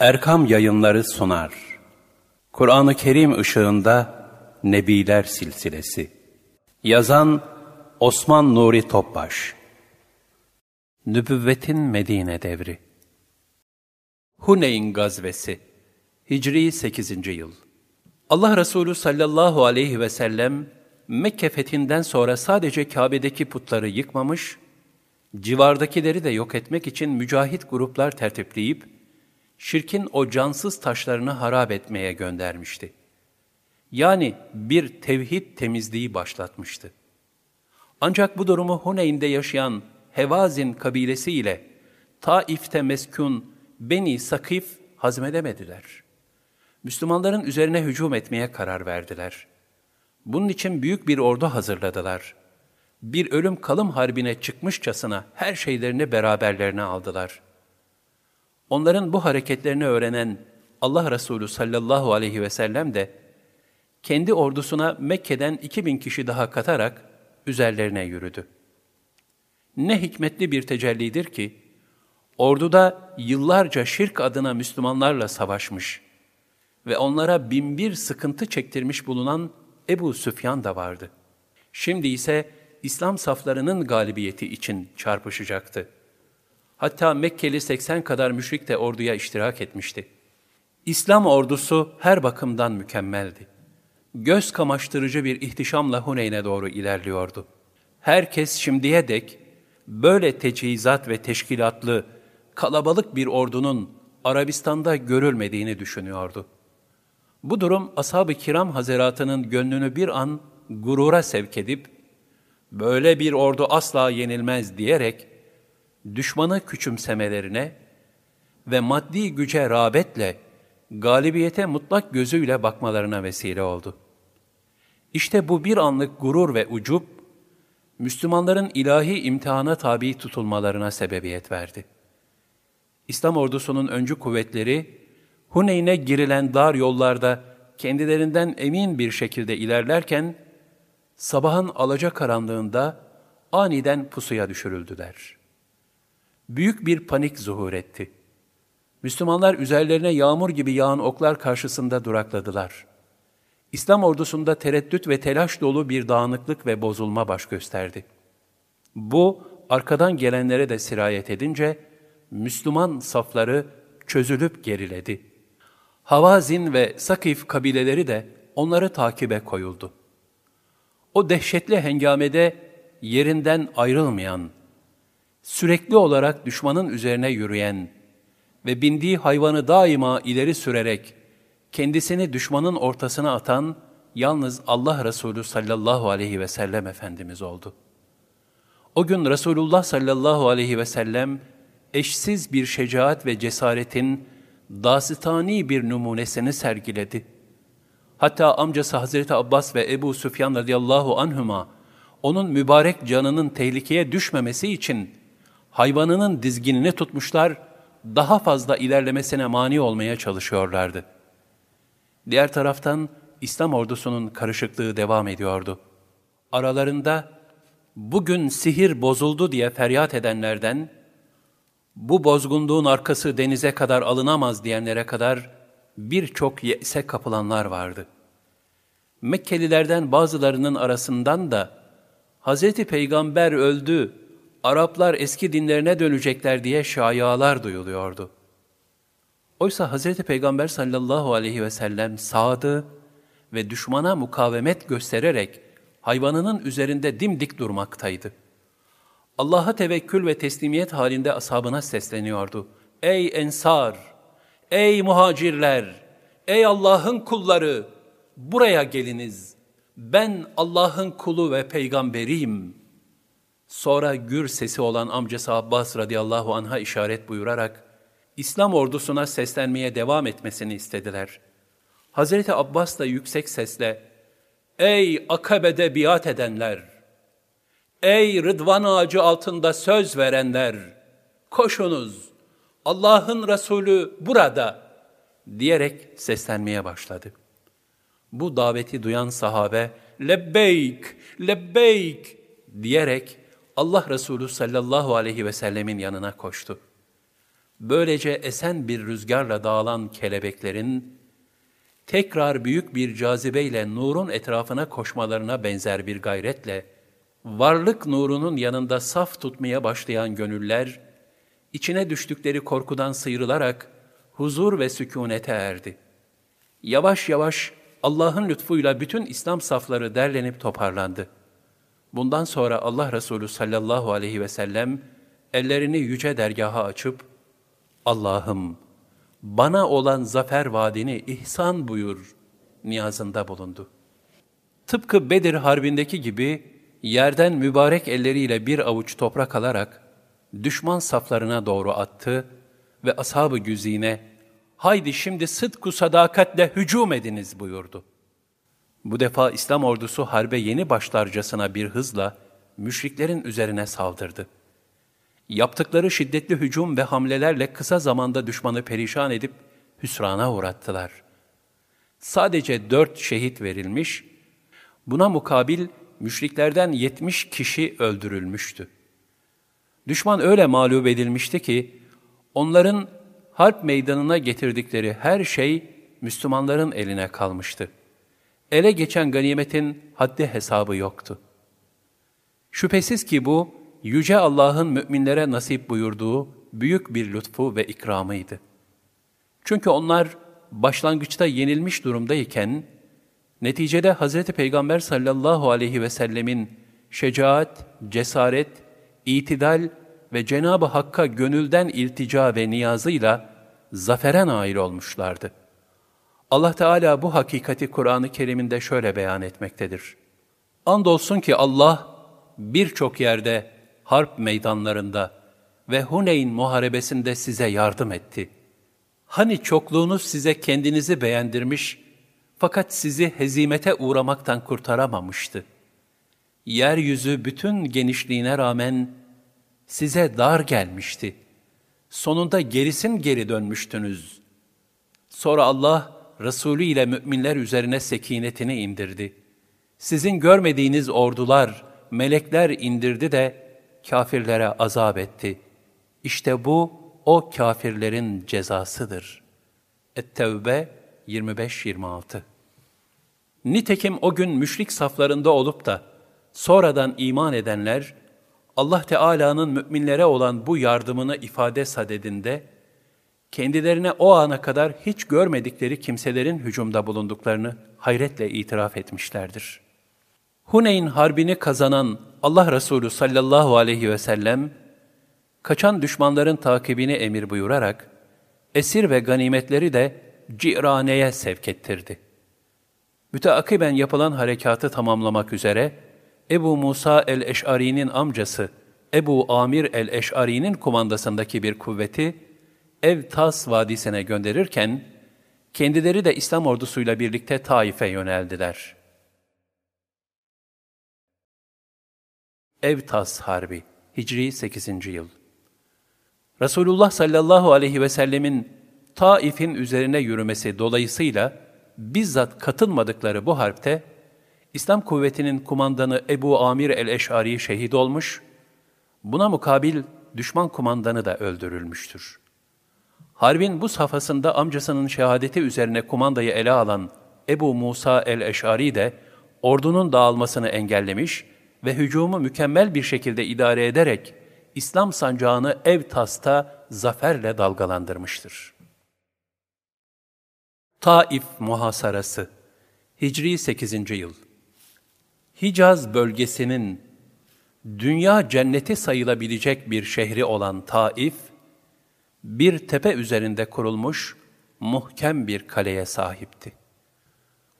Erkam Yayınları sunar. Kur'an-ı Kerim ışığında Nebiler Silsilesi. Yazan Osman Nuri Topbaş. Nübüvvetin Medine Devri. Huneyn Gazvesi. Hicri 8. yıl. Allah Resulü sallallahu aleyhi ve sellem Mekke fethinden sonra sadece Kabe'deki putları yıkmamış, civardakileri de yok etmek için mücahit gruplar tertipleyip, şirkin o cansız taşlarını harap etmeye göndermişti. Yani bir tevhid temizliği başlatmıştı. Ancak bu durumu Huneyn'de yaşayan Hevazin kabilesi ile Taif'te meskun Beni Sakif hazmedemediler. Müslümanların üzerine hücum etmeye karar verdiler. Bunun için büyük bir ordu hazırladılar. Bir ölüm kalım harbine çıkmışçasına her şeylerini beraberlerine aldılar. Onların bu hareketlerini öğrenen Allah Resulü sallallahu aleyhi ve sellem de kendi ordusuna Mekke'den 2000 kişi daha katarak üzerlerine yürüdü. Ne hikmetli bir tecellidir ki, orduda yıllarca şirk adına Müslümanlarla savaşmış ve onlara binbir sıkıntı çektirmiş bulunan Ebu Süfyan da vardı. Şimdi ise İslam saflarının galibiyeti için çarpışacaktı. Hatta Mekkeli 80 kadar müşrik de orduya iştirak etmişti. İslam ordusu her bakımdan mükemmeldi. Göz kamaştırıcı bir ihtişamla Huneyn'e doğru ilerliyordu. Herkes şimdiye dek böyle tecihizat ve teşkilatlı, kalabalık bir ordunun Arabistan'da görülmediğini düşünüyordu. Bu durum ashab-ı kiram hazeratının gönlünü bir an gurura sevk edip, böyle bir ordu asla yenilmez diyerek, düşmanı küçümsemelerine ve maddi güce rağbetle galibiyete mutlak gözüyle bakmalarına vesile oldu. İşte bu bir anlık gurur ve ucup, Müslümanların ilahi imtihana tabi tutulmalarına sebebiyet verdi. İslam ordusunun öncü kuvvetleri, Huneyn'e girilen dar yollarda kendilerinden emin bir şekilde ilerlerken, sabahın alaca karanlığında aniden pusuya düşürüldüler. Büyük bir panik zuhur etti. Müslümanlar üzerlerine yağmur gibi yağan oklar karşısında durakladılar. İslam ordusunda tereddüt ve telaş dolu bir dağınıklık ve bozulma baş gösterdi. Bu, arkadan gelenlere de sirayet edince, Müslüman safları çözülüp geriledi. Havazin ve Sakif kabileleri de onları takibe koyuldu. O dehşetli hengamede yerinden ayrılmayan, sürekli olarak düşmanın üzerine yürüyen ve bindiği hayvanı daima ileri sürerek kendisini düşmanın ortasına atan yalnız Allah Resulü sallallahu aleyhi ve sellem Efendimiz oldu. O gün Resulullah sallallahu aleyhi ve sellem eşsiz bir şecaat ve cesaretin dasitani bir numunesini sergiledi. Hatta amcası Hazreti Abbas ve Ebu Süfyan radıyallahu anhuma onun mübarek canının tehlikeye düşmemesi için hayvanının dizginini tutmuşlar, daha fazla ilerlemesine mani olmaya çalışıyorlardı. Diğer taraftan İslam ordusunun karışıklığı devam ediyordu. Aralarında bugün sihir bozuldu diye feryat edenlerden, bu bozgunluğun arkası denize kadar alınamaz diyenlere kadar birçok yese kapılanlar vardı. Mekkelilerden bazılarının arasından da Hz. Peygamber öldü, Araplar eski dinlerine dönecekler diye şayalar duyuluyordu. Oysa Hz. Peygamber sallallahu aleyhi ve sellem sağdı ve düşmana mukavemet göstererek hayvanının üzerinde dimdik durmaktaydı. Allah'a tevekkül ve teslimiyet halinde ashabına sesleniyordu. Ey ensar, ey muhacirler, ey Allah'ın kulları, buraya geliniz. Ben Allah'ın kulu ve peygamberiyim.'' Sonra gür sesi olan amcası Abbas radıyallahu anh'a işaret buyurarak İslam ordusuna seslenmeye devam etmesini istediler. Hazreti Abbas da yüksek sesle Ey akabede biat edenler! Ey rıdvan ağacı altında söz verenler! Koşunuz! Allah'ın Resulü burada! diyerek seslenmeye başladı. Bu daveti duyan sahabe lebbeyk, lebbeyk diyerek Allah Resulü sallallahu aleyhi ve sellemin yanına koştu. Böylece esen bir rüzgarla dağılan kelebeklerin, tekrar büyük bir cazibeyle nurun etrafına koşmalarına benzer bir gayretle, varlık nurunun yanında saf tutmaya başlayan gönüller, içine düştükleri korkudan sıyrılarak huzur ve sükunete erdi. Yavaş yavaş Allah'ın lütfuyla bütün İslam safları derlenip toparlandı. Bundan sonra Allah Resulü sallallahu aleyhi ve sellem ellerini yüce dergaha açıp, Allah'ım bana olan zafer vaadini ihsan buyur niyazında bulundu. Tıpkı Bedir Harbi'ndeki gibi yerden mübarek elleriyle bir avuç toprak alarak düşman saflarına doğru attı ve ashab-ı güzine haydi şimdi sıdku sadakatle hücum ediniz buyurdu. Bu defa İslam ordusu harbe yeni başlarcasına bir hızla müşriklerin üzerine saldırdı. Yaptıkları şiddetli hücum ve hamlelerle kısa zamanda düşmanı perişan edip hüsrana uğrattılar. Sadece dört şehit verilmiş, buna mukabil müşriklerden yetmiş kişi öldürülmüştü. Düşman öyle mağlup edilmişti ki, onların harp meydanına getirdikleri her şey Müslümanların eline kalmıştı. Ele geçen ganimetin haddi hesabı yoktu. Şüphesiz ki bu, Yüce Allah'ın müminlere nasip buyurduğu büyük bir lütfu ve ikramıydı. Çünkü onlar başlangıçta yenilmiş durumdayken, neticede Hz. Peygamber sallallahu aleyhi ve sellemin şecaat, cesaret, itidal ve Cenab-ı Hakk'a gönülden iltica ve niyazıyla zafere nail olmuşlardı. Allah Teala bu hakikati Kur'an-ı Kerim'inde şöyle beyan etmektedir. Andolsun ki Allah birçok yerde harp meydanlarında ve Huneyn muharebesinde size yardım etti. Hani çokluğunuz size kendinizi beğendirmiş fakat sizi hezimete uğramaktan kurtaramamıştı. Yeryüzü bütün genişliğine rağmen size dar gelmişti. Sonunda gerisin geri dönmüştünüz. Sonra Allah Resulü ile müminler üzerine sekinetini indirdi. Sizin görmediğiniz ordular, melekler indirdi de kafirlere azap etti. İşte bu o kafirlerin cezasıdır. Et-Tevbe 25-26 Nitekim o gün müşrik saflarında olup da sonradan iman edenler, Allah Teala'nın müminlere olan bu yardımını ifade sadedinde, kendilerine o ana kadar hiç görmedikleri kimselerin hücumda bulunduklarını hayretle itiraf etmişlerdir. Huneyn Harbi'ni kazanan Allah Resulü sallallahu aleyhi ve sellem, kaçan düşmanların takibini emir buyurarak, esir ve ganimetleri de Cirane'ye sevk ettirdi. Müteakiben yapılan harekatı tamamlamak üzere, Ebu Musa el-Eş'ari'nin amcası Ebu Amir el-Eş'ari'nin kumandasındaki bir kuvveti Ev-Tas vadisine gönderirken, kendileri de İslam ordusuyla birlikte Taif'e yöneldiler. Ev-Tas Harbi Hicri 8. yıl Resulullah sallallahu aleyhi ve sellemin Taif'in üzerine yürümesi dolayısıyla bizzat katılmadıkları bu harpte İslam kuvvetinin kumandanı Ebu Amir el-Eş'ari şehit olmuş, buna mukabil düşman kumandanı da öldürülmüştür. Harbin bu safhasında amcasının şehadeti üzerine kumandayı ele alan Ebu Musa el-Eş'ari de ordunun dağılmasını engellemiş ve hücumu mükemmel bir şekilde idare ederek İslam sancağını ev tasta zaferle dalgalandırmıştır. Taif Muhasarası Hicri 8. yıl Hicaz bölgesinin dünya cenneti sayılabilecek bir şehri olan Taif, bir tepe üzerinde kurulmuş muhkem bir kaleye sahipti.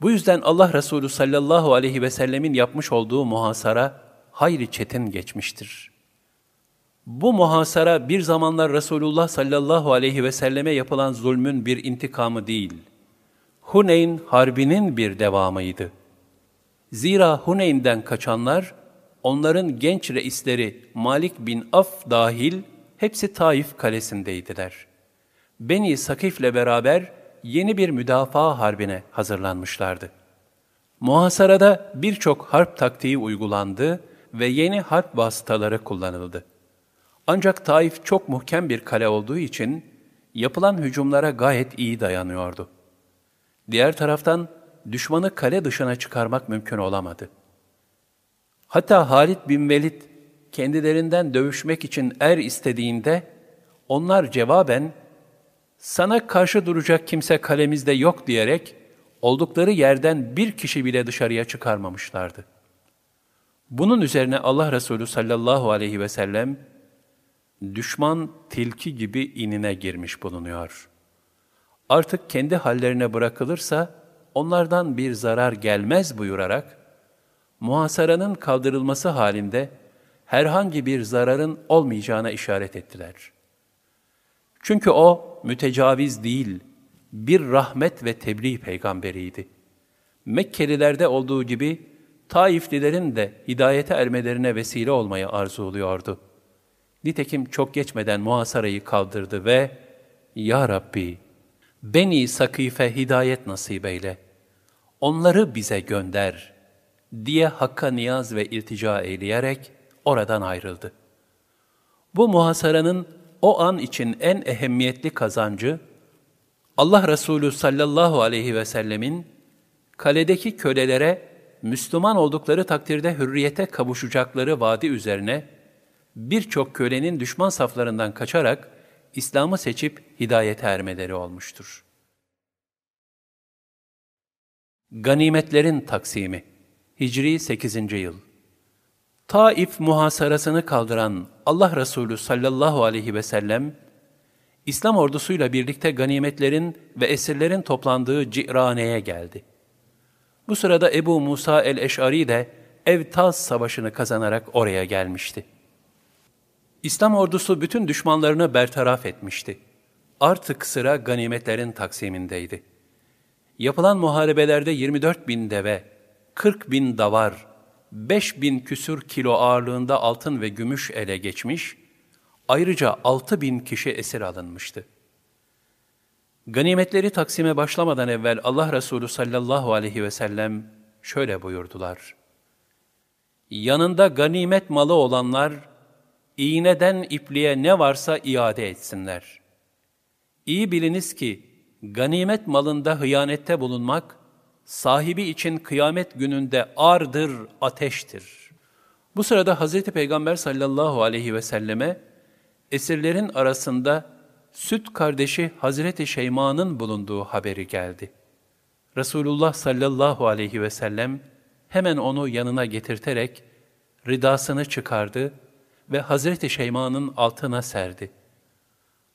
Bu yüzden Allah Resulü sallallahu aleyhi ve sellemin yapmış olduğu muhasara hayli çetin geçmiştir. Bu muhasara bir zamanlar Resulullah sallallahu aleyhi ve selleme yapılan zulmün bir intikamı değil, Huneyn harbinin bir devamıydı. Zira Huneyn'den kaçanlar, onların genç reisleri Malik bin Af dahil hepsi Taif kalesindeydiler. Beni Sakif'le beraber yeni bir müdafaa harbine hazırlanmışlardı. Muhasarada birçok harp taktiği uygulandı ve yeni harp vasıtaları kullanıldı. Ancak Taif çok muhkem bir kale olduğu için yapılan hücumlara gayet iyi dayanıyordu. Diğer taraftan düşmanı kale dışına çıkarmak mümkün olamadı. Hatta Halid bin Velid kendilerinden dövüşmek için er istediğinde onlar cevaben sana karşı duracak kimse kalemizde yok diyerek oldukları yerden bir kişi bile dışarıya çıkarmamışlardı. Bunun üzerine Allah Resulü sallallahu aleyhi ve sellem düşman tilki gibi inine girmiş bulunuyor. Artık kendi hallerine bırakılırsa onlardan bir zarar gelmez buyurarak muhasaranın kaldırılması halinde herhangi bir zararın olmayacağına işaret ettiler. Çünkü o mütecaviz değil, bir rahmet ve tebliğ peygamberiydi. Mekkelilerde olduğu gibi Taiflilerin de hidayete ermelerine vesile olmayı arzuluyordu. Nitekim çok geçmeden muhasarayı kaldırdı ve Ya Rabbi, Beni Sakife hidayet nasip eyle. Onları bize gönder diye Hakk'a niyaz ve iltica eyleyerek oradan ayrıldı. Bu muhasaranın o an için en ehemmiyetli kazancı, Allah Resulü sallallahu aleyhi ve sellemin kaledeki kölelere Müslüman oldukları takdirde hürriyete kavuşacakları vaadi üzerine birçok kölenin düşman saflarından kaçarak İslam'ı seçip hidayete ermeleri olmuştur. Ganimetlerin taksimi Hicri 8. yıl Taif muhasarasını kaldıran Allah Resulü sallallahu aleyhi ve sellem, İslam ordusuyla birlikte ganimetlerin ve esirlerin toplandığı Cirane'ye geldi. Bu sırada Ebu Musa el-Eş'ari de Evtaz Savaşı'nı kazanarak oraya gelmişti. İslam ordusu bütün düşmanlarını bertaraf etmişti. Artık sıra ganimetlerin taksimindeydi. Yapılan muharebelerde 24 bin deve, 40 bin davar, 5 bin küsür kilo ağırlığında altın ve gümüş ele geçmiş, ayrıca 6 bin kişi esir alınmıştı. Ganimetleri taksime başlamadan evvel Allah Resulü sallallahu aleyhi ve sellem şöyle buyurdular. Yanında ganimet malı olanlar, iğneden ipliğe ne varsa iade etsinler. İyi biliniz ki, ganimet malında hıyanette bulunmak, sahibi için kıyamet gününde ardır, ateştir. Bu sırada Hz. Peygamber sallallahu aleyhi ve selleme, esirlerin arasında süt kardeşi Hazreti Şeyma'nın bulunduğu haberi geldi. Resulullah sallallahu aleyhi ve sellem hemen onu yanına getirterek ridasını çıkardı ve Hazreti Şeyma'nın altına serdi.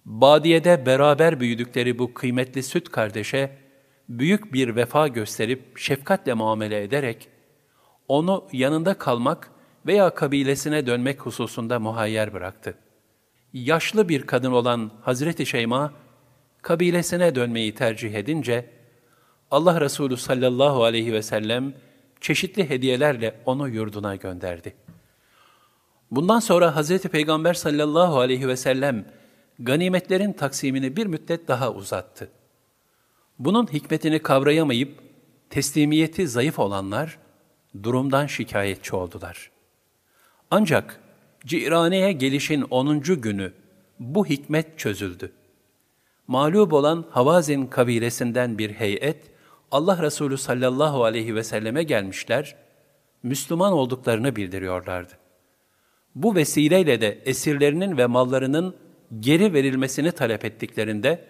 Badiyede beraber büyüdükleri bu kıymetli süt kardeşe büyük bir vefa gösterip şefkatle muamele ederek onu yanında kalmak veya kabilesine dönmek hususunda muhayyer bıraktı.'' yaşlı bir kadın olan Hazreti Şeyma, kabilesine dönmeyi tercih edince, Allah Resulü sallallahu aleyhi ve sellem çeşitli hediyelerle onu yurduna gönderdi. Bundan sonra Hazreti Peygamber sallallahu aleyhi ve sellem ganimetlerin taksimini bir müddet daha uzattı. Bunun hikmetini kavrayamayıp teslimiyeti zayıf olanlar durumdan şikayetçi oldular. Ancak Cirane'ye gelişin 10. günü bu hikmet çözüldü. Mağlup olan Havazin kabilesinden bir heyet, Allah Resulü sallallahu aleyhi ve selleme gelmişler, Müslüman olduklarını bildiriyorlardı. Bu vesileyle de esirlerinin ve mallarının geri verilmesini talep ettiklerinde,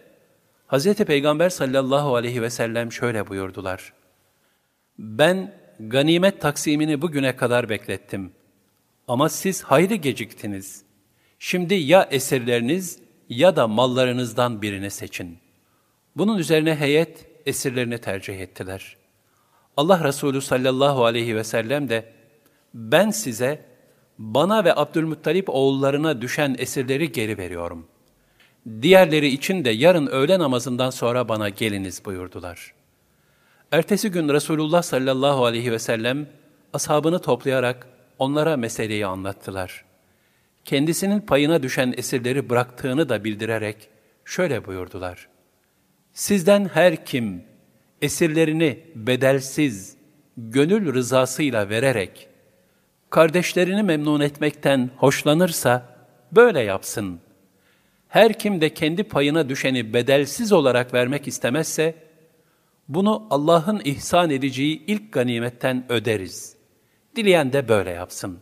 Hz. Peygamber sallallahu aleyhi ve sellem şöyle buyurdular. Ben ganimet taksimini bugüne kadar beklettim. Ama siz hayli geciktiniz. Şimdi ya esirleriniz ya da mallarınızdan birini seçin. Bunun üzerine heyet esirlerini tercih ettiler. Allah Resulü sallallahu aleyhi ve sellem de ben size bana ve Abdülmuttalip oğullarına düşen esirleri geri veriyorum. Diğerleri için de yarın öğle namazından sonra bana geliniz buyurdular. Ertesi gün Resulullah sallallahu aleyhi ve sellem ashabını toplayarak onlara meseleyi anlattılar. Kendisinin payına düşen esirleri bıraktığını da bildirerek şöyle buyurdular. Sizden her kim esirlerini bedelsiz, gönül rızasıyla vererek, kardeşlerini memnun etmekten hoşlanırsa, böyle yapsın. Her kim de kendi payına düşeni bedelsiz olarak vermek istemezse, bunu Allah'ın ihsan edeceği ilk ganimetten öderiz. Dileyen de böyle yapsın.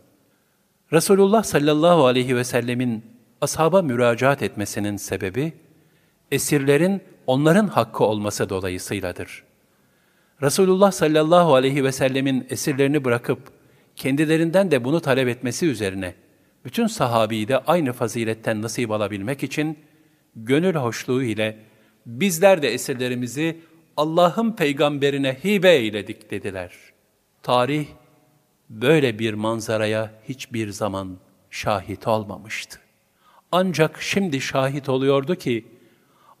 Resulullah sallallahu aleyhi ve sellemin ashaba müracaat etmesinin sebebi, esirlerin onların hakkı olması dolayısıyladır. Resulullah sallallahu aleyhi ve sellemin esirlerini bırakıp kendilerinden de bunu talep etmesi üzerine bütün sahabiyi de aynı faziletten nasip alabilmek için gönül hoşluğu ile bizler de esirlerimizi Allah'ın peygamberine hibe eyledik dediler. Tarih böyle bir manzaraya hiçbir zaman şahit olmamıştı. Ancak şimdi şahit oluyordu ki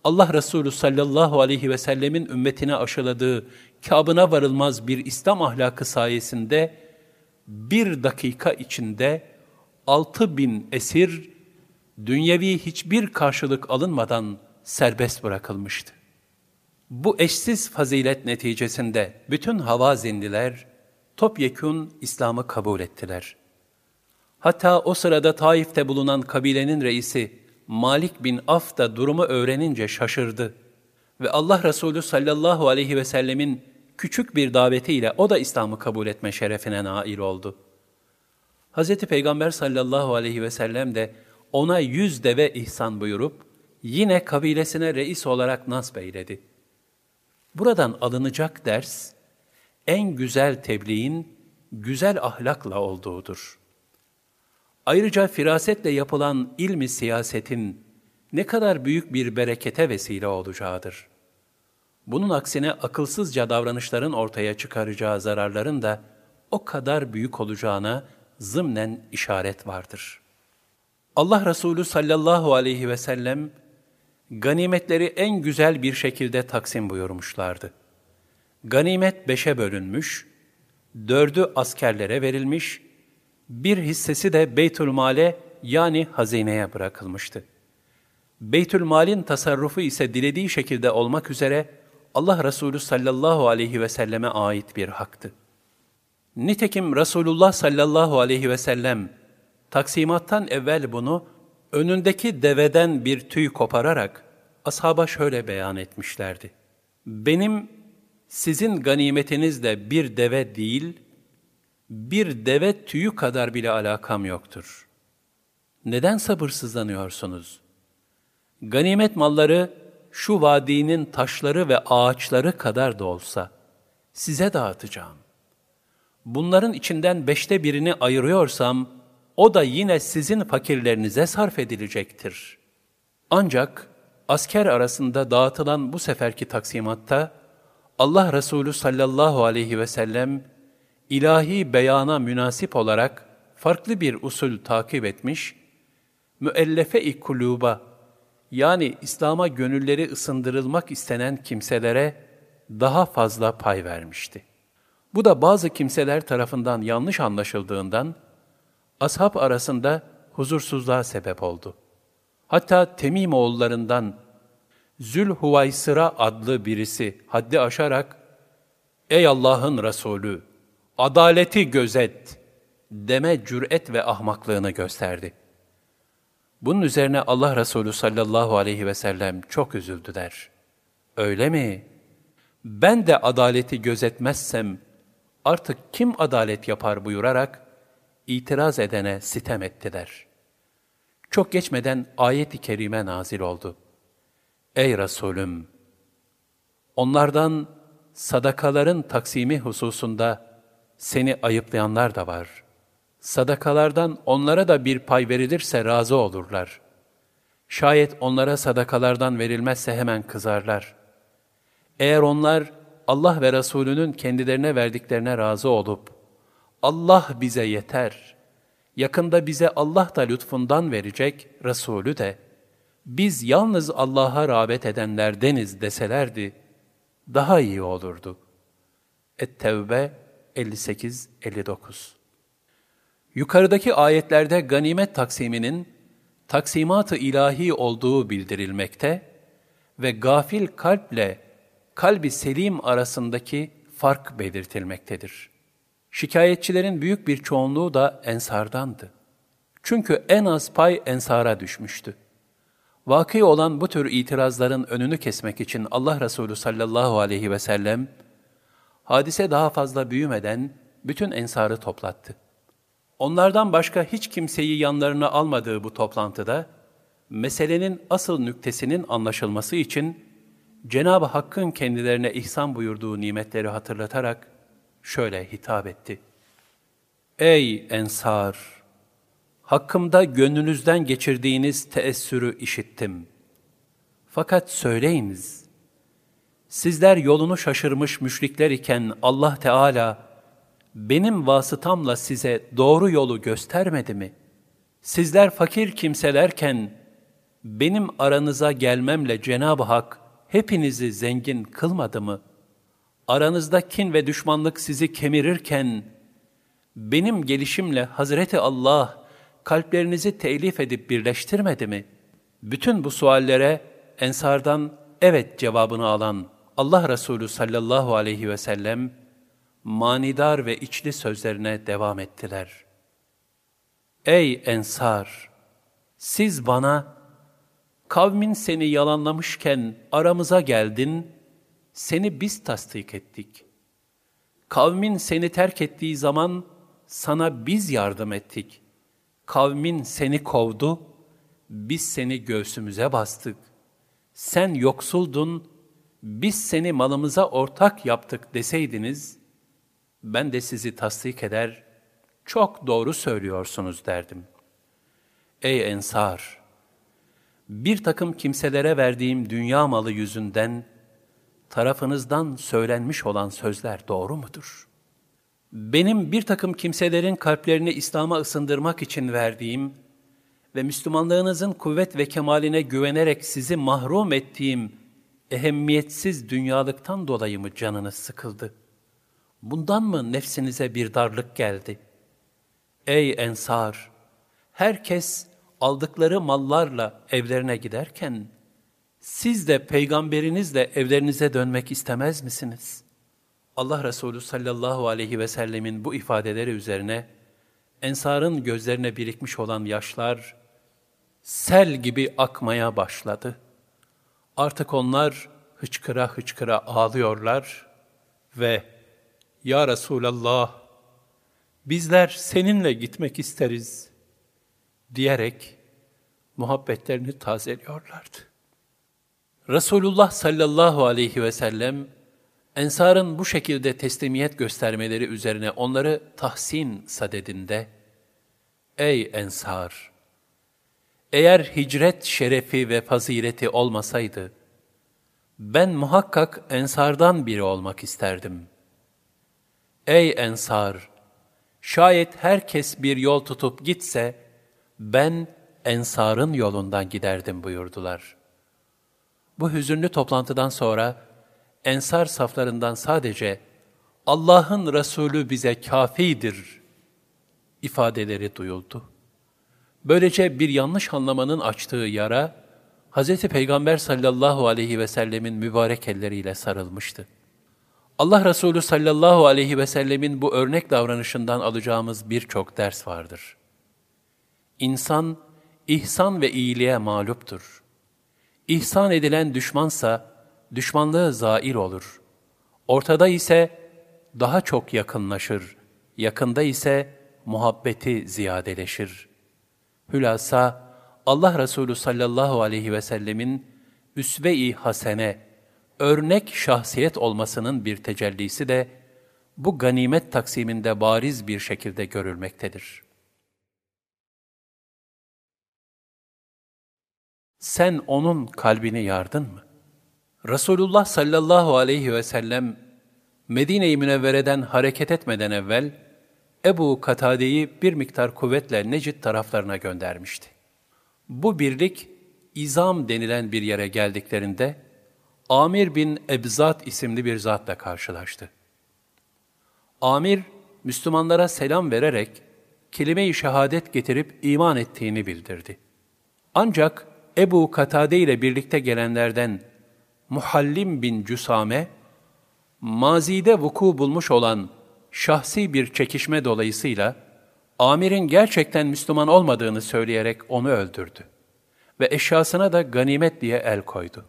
Allah Resulü sallallahu aleyhi ve sellemin ümmetine aşıladığı kabına varılmaz bir İslam ahlakı sayesinde bir dakika içinde altı bin esir dünyevi hiçbir karşılık alınmadan serbest bırakılmıştı. Bu eşsiz fazilet neticesinde bütün havazindiler topyekun İslam'ı kabul ettiler. Hatta o sırada Taif'te bulunan kabilenin reisi Malik bin Af da durumu öğrenince şaşırdı. Ve Allah Resulü sallallahu aleyhi ve sellemin küçük bir davetiyle o da İslam'ı kabul etme şerefine nail oldu. Hz. Peygamber sallallahu aleyhi ve sellem de ona yüz deve ihsan buyurup, yine kabilesine reis olarak nasp eyledi. Buradan alınacak ders, en güzel tebliğin güzel ahlakla olduğudur. Ayrıca firasetle yapılan ilmi siyasetin ne kadar büyük bir berekete vesile olacağıdır. Bunun aksine akılsızca davranışların ortaya çıkaracağı zararların da o kadar büyük olacağına zımnen işaret vardır. Allah Resulü sallallahu aleyhi ve sellem ganimetleri en güzel bir şekilde taksim buyurmuşlardı. Ganimet beşe bölünmüş, dördü askerlere verilmiş, bir hissesi de Beytülmal'e yani hazineye bırakılmıştı. Beytülmal'in tasarrufu ise dilediği şekilde olmak üzere Allah Resulü sallallahu aleyhi ve selleme ait bir haktı. Nitekim Resulullah sallallahu aleyhi ve sellem taksimattan evvel bunu önündeki deveden bir tüy kopararak ashaba şöyle beyan etmişlerdi. Benim sizin ganimetinizle bir deve değil, bir deve tüyü kadar bile alakam yoktur. Neden sabırsızlanıyorsunuz? Ganimet malları şu vadinin taşları ve ağaçları kadar da olsa size dağıtacağım. Bunların içinden beşte birini ayırıyorsam, o da yine sizin fakirlerinize sarf edilecektir. Ancak asker arasında dağıtılan bu seferki taksimatta, Allah Resulü sallallahu aleyhi ve sellem, ilahi beyana münasip olarak farklı bir usul takip etmiş, müellefe-i kuluba yani İslam'a gönülleri ısındırılmak istenen kimselere daha fazla pay vermişti. Bu da bazı kimseler tarafından yanlış anlaşıldığından ashab arasında huzursuzluğa sebep oldu. Hatta Temim oğullarından Zülhuvaysıra adlı birisi haddi aşarak Ey Allah'ın Resulü adaleti gözet deme cüret ve ahmaklığını gösterdi. Bunun üzerine Allah Resulü sallallahu aleyhi ve sellem çok üzüldü der. Öyle mi? Ben de adaleti gözetmezsem artık kim adalet yapar buyurarak itiraz edene sitem etti der. Çok geçmeden ayet-i kerime nazil oldu. Ey Resulüm! Onlardan sadakaların taksimi hususunda seni ayıplayanlar da var. Sadakalardan onlara da bir pay verilirse razı olurlar. Şayet onlara sadakalardan verilmezse hemen kızarlar. Eğer onlar Allah ve Resulünün kendilerine verdiklerine razı olup, Allah bize yeter, yakında bize Allah da lütfundan verecek, Resulü de, biz yalnız Allah'a rağbet edenlerdeniz deselerdi, daha iyi olurdu. Et-Tevbe 58-59 Yukarıdaki ayetlerde ganimet taksiminin taksimat-ı ilahi olduğu bildirilmekte ve gafil kalple kalbi selim arasındaki fark belirtilmektedir. Şikayetçilerin büyük bir çoğunluğu da ensardandı. Çünkü en az pay ensara düşmüştü. Vakı olan bu tür itirazların önünü kesmek için Allah Resulü sallallahu aleyhi ve sellem, hadise daha fazla büyümeden bütün ensarı toplattı. Onlardan başka hiç kimseyi yanlarına almadığı bu toplantıda, meselenin asıl nüktesinin anlaşılması için Cenab-ı Hakk'ın kendilerine ihsan buyurduğu nimetleri hatırlatarak şöyle hitap etti. Ey ensar! Hakkımda gönlünüzden geçirdiğiniz teessürü işittim. Fakat söyleyiniz, sizler yolunu şaşırmış müşrikler iken Allah Teala, benim vasıtamla size doğru yolu göstermedi mi? Sizler fakir kimselerken, benim aranıza gelmemle Cenab-ı Hak hepinizi zengin kılmadı mı? Aranızda kin ve düşmanlık sizi kemirirken, benim gelişimle Hazreti Allah kalplerinizi telif edip birleştirmedi mi? Bütün bu suallere Ensardan evet cevabını alan Allah Resulü sallallahu aleyhi ve sellem, manidar ve içli sözlerine devam ettiler. Ey Ensar! Siz bana, kavmin seni yalanlamışken aramıza geldin, seni biz tasdik ettik. Kavmin seni terk ettiği zaman sana biz yardım ettik. Kavmin seni kovdu, biz seni göğsümüze bastık. Sen yoksuldun, biz seni malımıza ortak yaptık deseydiniz, ben de sizi tasdik eder, çok doğru söylüyorsunuz derdim. Ey Ensar! Bir takım kimselere verdiğim dünya malı yüzünden, tarafınızdan söylenmiş olan sözler doğru mudur? Benim bir takım kimselerin kalplerini İslam'a ısındırmak için verdiğim ve Müslümanlığınızın kuvvet ve kemaline güvenerek sizi mahrum ettiğim ehemmiyetsiz dünyalıktan dolayı mı canınız sıkıldı?'' Bundan mı nefsinize bir darlık geldi? Ey ensar! Herkes aldıkları mallarla evlerine giderken, siz de peygamberinizle evlerinize dönmek istemez misiniz? Allah Resulü sallallahu aleyhi ve sellemin bu ifadeleri üzerine, ensarın gözlerine birikmiş olan yaşlar, sel gibi akmaya başladı. Artık onlar hıçkıra hıçkıra ağlıyorlar ve ya Resulallah, bizler seninle gitmek isteriz diyerek muhabbetlerini tazeliyorlardı. Resulullah sallallahu aleyhi ve sellem, Ensar'ın bu şekilde teslimiyet göstermeleri üzerine onları tahsin sadedinde, Ey Ensar! Eğer hicret şerefi ve fazileti olmasaydı, ben muhakkak Ensar'dan biri olmak isterdim.'' Ey Ensar! Şayet herkes bir yol tutup gitse, ben Ensar'ın yolundan giderdim buyurdular. Bu hüzünlü toplantıdan sonra, Ensar saflarından sadece Allah'ın Resulü bize kafidir ifadeleri duyuldu. Böylece bir yanlış anlamanın açtığı yara, Hz. Peygamber sallallahu aleyhi ve sellemin mübarek elleriyle sarılmıştı. Allah Resulü sallallahu aleyhi ve sellemin bu örnek davranışından alacağımız birçok ders vardır. İnsan, ihsan ve iyiliğe mağluptur. İhsan edilen düşmansa, düşmanlığı zail olur. Ortada ise daha çok yakınlaşır, yakında ise muhabbeti ziyadeleşir. Hülasa, Allah Resulü sallallahu aleyhi ve sellemin üsve-i hasene, örnek şahsiyet olmasının bir tecellisi de bu ganimet taksiminde bariz bir şekilde görülmektedir. Sen onun kalbini yardın mı? Resulullah sallallahu aleyhi ve sellem Medine-i Münevvere'den hareket etmeden evvel Ebu Katade'yi bir miktar kuvvetle Necid taraflarına göndermişti. Bu birlik İzam denilen bir yere geldiklerinde Amir bin Ebzat isimli bir zatla karşılaştı. Amir, Müslümanlara selam vererek kelime-i şehadet getirip iman ettiğini bildirdi. Ancak Ebu Katade ile birlikte gelenlerden Muhallim bin Cüsame, mazide vuku bulmuş olan şahsi bir çekişme dolayısıyla amirin gerçekten Müslüman olmadığını söyleyerek onu öldürdü. Ve eşyasına da ganimet diye el koydu.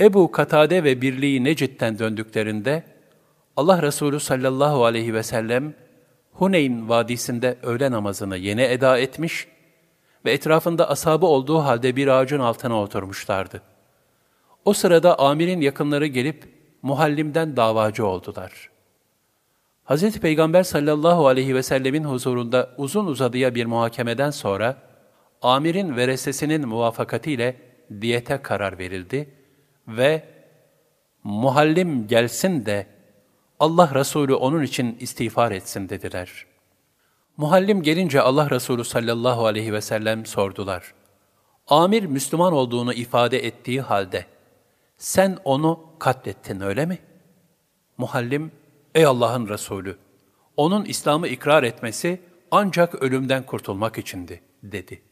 Ebu Katade ve birliği Necid'den döndüklerinde, Allah Resulü sallallahu aleyhi ve sellem, Huneyn Vadisi'nde öğle namazını yeni eda etmiş ve etrafında asabı olduğu halde bir ağacın altına oturmuşlardı. O sırada amirin yakınları gelip muhallimden davacı oldular. Hz. Peygamber sallallahu aleyhi ve sellemin huzurunda uzun uzadıya bir muhakemeden sonra, amirin veresesinin muvafakatiyle diyete karar verildi ve muhallim gelsin de Allah Resulü onun için istiğfar etsin dediler. Muhallim gelince Allah Resulü sallallahu aleyhi ve sellem sordular. Amir Müslüman olduğunu ifade ettiği halde, sen onu katlettin öyle mi? Muhallim, ey Allah'ın Resulü, onun İslam'ı ikrar etmesi ancak ölümden kurtulmak içindi, dedi.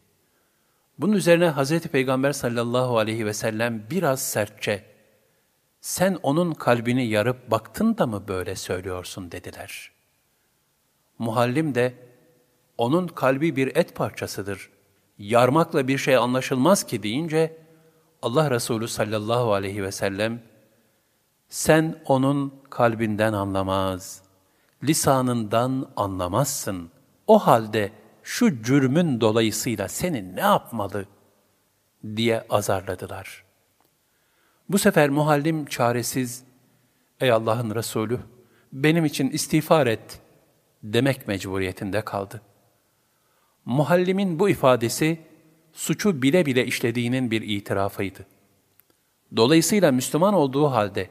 Bunun üzerine Hz. Peygamber sallallahu aleyhi ve sellem biraz sertçe, sen onun kalbini yarıp baktın da mı böyle söylüyorsun dediler. Muhallim de, onun kalbi bir et parçasıdır. Yarmakla bir şey anlaşılmaz ki deyince, Allah Resulü sallallahu aleyhi ve sellem, sen onun kalbinden anlamaz, lisanından anlamazsın. O halde şu cürmün dolayısıyla seni ne yapmalı diye azarladılar. Bu sefer muhallim çaresiz, ey Allah'ın Resulü, benim için istiğfar et demek mecburiyetinde kaldı. Muhallimin bu ifadesi, suçu bile bile işlediğinin bir itirafıydı. Dolayısıyla Müslüman olduğu halde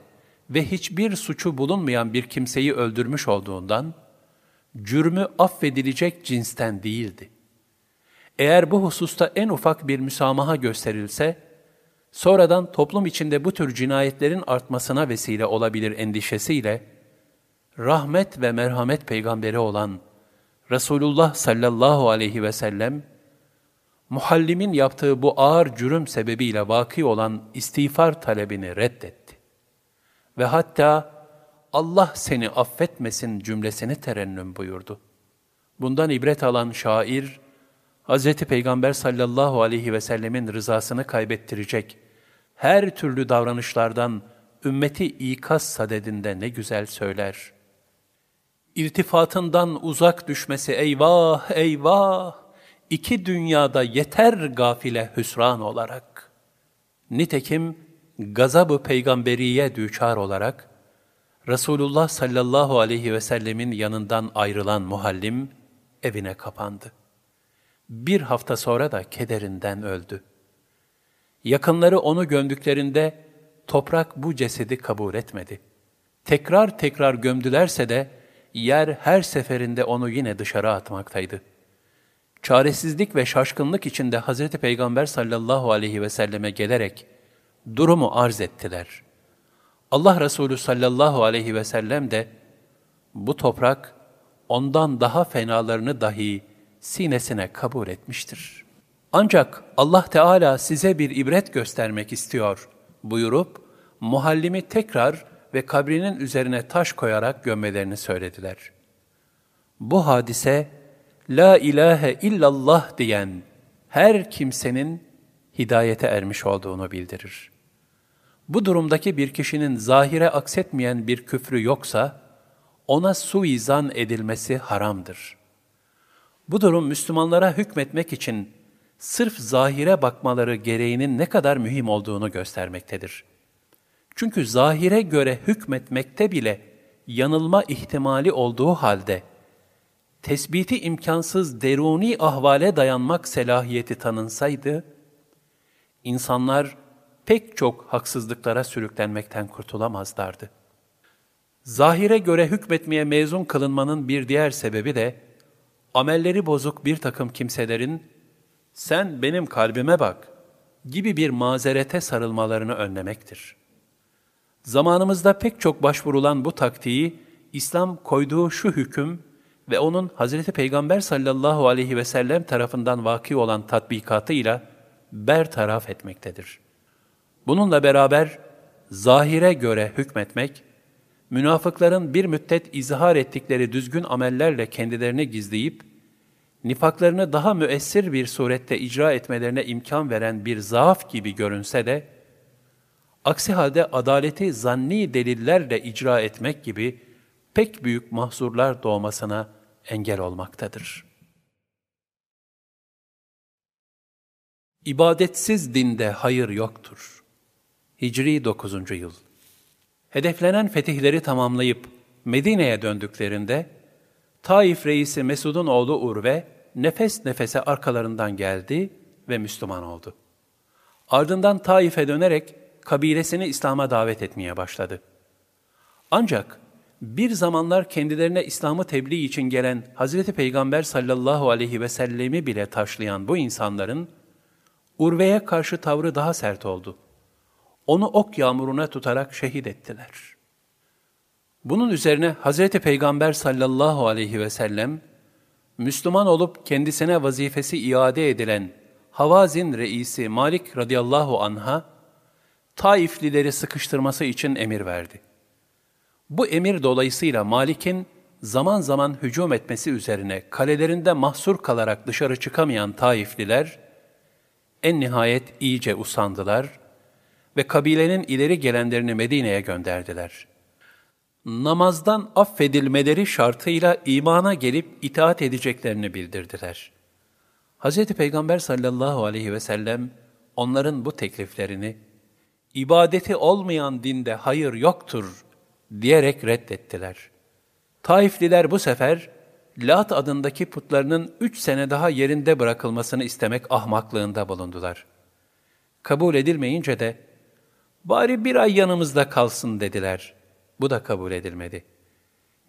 ve hiçbir suçu bulunmayan bir kimseyi öldürmüş olduğundan, cürmü affedilecek cinsten değildi. Eğer bu hususta en ufak bir müsamaha gösterilse, sonradan toplum içinde bu tür cinayetlerin artmasına vesile olabilir endişesiyle, rahmet ve merhamet peygamberi olan Resulullah sallallahu aleyhi ve sellem, muhallimin yaptığı bu ağır cürüm sebebiyle vaki olan istiğfar talebini reddetti. Ve hatta Allah seni affetmesin cümlesini terennüm buyurdu. Bundan ibret alan şair, Hz. Peygamber sallallahu aleyhi ve sellemin rızasını kaybettirecek her türlü davranışlardan ümmeti ikaz sadedinde ne güzel söyler. İrtifatından uzak düşmesi eyvah eyvah, iki dünyada yeter gafile hüsran olarak. Nitekim gazabı peygamberiye düçar olarak, Resulullah sallallahu aleyhi ve sellemin yanından ayrılan muhallim evine kapandı. Bir hafta sonra da kederinden öldü. Yakınları onu gömdüklerinde toprak bu cesedi kabul etmedi. Tekrar tekrar gömdülerse de yer her seferinde onu yine dışarı atmaktaydı. Çaresizlik ve şaşkınlık içinde Hz. Peygamber sallallahu aleyhi ve selleme gelerek durumu arz ettiler. Allah Resulü sallallahu aleyhi ve sellem de bu toprak ondan daha fenalarını dahi sinesine kabul etmiştir. Ancak Allah Teala size bir ibret göstermek istiyor buyurup muhallimi tekrar ve kabrinin üzerine taş koyarak gömmelerini söylediler. Bu hadise La ilahe illallah diyen her kimsenin hidayete ermiş olduğunu bildirir. Bu durumdaki bir kişinin zahire aksetmeyen bir küfrü yoksa, ona suizan edilmesi haramdır. Bu durum Müslümanlara hükmetmek için sırf zahire bakmaları gereğinin ne kadar mühim olduğunu göstermektedir. Çünkü zahire göre hükmetmekte bile yanılma ihtimali olduğu halde, tesbiti imkansız deruni ahvale dayanmak selahiyeti tanınsaydı, insanlar pek çok haksızlıklara sürüklenmekten kurtulamazlardı. Zahire göre hükmetmeye mezun kılınmanın bir diğer sebebi de, amelleri bozuk bir takım kimselerin, sen benim kalbime bak gibi bir mazerete sarılmalarını önlemektir. Zamanımızda pek çok başvurulan bu taktiği, İslam koyduğu şu hüküm ve onun Hazreti Peygamber sallallahu aleyhi ve sellem tarafından vaki olan tatbikatıyla bertaraf etmektedir. Bununla beraber zahire göre hükmetmek, münafıkların bir müddet izhar ettikleri düzgün amellerle kendilerini gizleyip, nifaklarını daha müessir bir surette icra etmelerine imkan veren bir zaaf gibi görünse de, aksi halde adaleti zanni delillerle icra etmek gibi pek büyük mahzurlar doğmasına engel olmaktadır. İbadetsiz dinde hayır yoktur. Hicri 9. yıl. Hedeflenen fetihleri tamamlayıp Medine'ye döndüklerinde, Taif reisi Mesud'un oğlu Urve, nefes nefese arkalarından geldi ve Müslüman oldu. Ardından Taif'e dönerek kabilesini İslam'a davet etmeye başladı. Ancak bir zamanlar kendilerine İslam'ı tebliğ için gelen Hazreti Peygamber sallallahu aleyhi ve sellemi bile taşlayan bu insanların Urve'ye karşı tavrı daha sert oldu. Onu ok yağmuruna tutarak şehit ettiler. Bunun üzerine Hazreti Peygamber sallallahu aleyhi ve sellem, Müslüman olup kendisine vazifesi iade edilen Havazin reisi Malik radıyallahu anha, Taiflileri sıkıştırması için emir verdi. Bu emir dolayısıyla Malik'in zaman zaman hücum etmesi üzerine kalelerinde mahsur kalarak dışarı çıkamayan Taifliler, en nihayet iyice usandılar ve kabilenin ileri gelenlerini Medine'ye gönderdiler. Namazdan affedilmeleri şartıyla imana gelip itaat edeceklerini bildirdiler. Hz. Peygamber sallallahu aleyhi ve sellem onların bu tekliflerini, ibadeti olmayan dinde hayır yoktur diyerek reddettiler. Taifliler bu sefer, Lat adındaki putlarının üç sene daha yerinde bırakılmasını istemek ahmaklığında bulundular. Kabul edilmeyince de, bari bir ay yanımızda kalsın dediler. Bu da kabul edilmedi.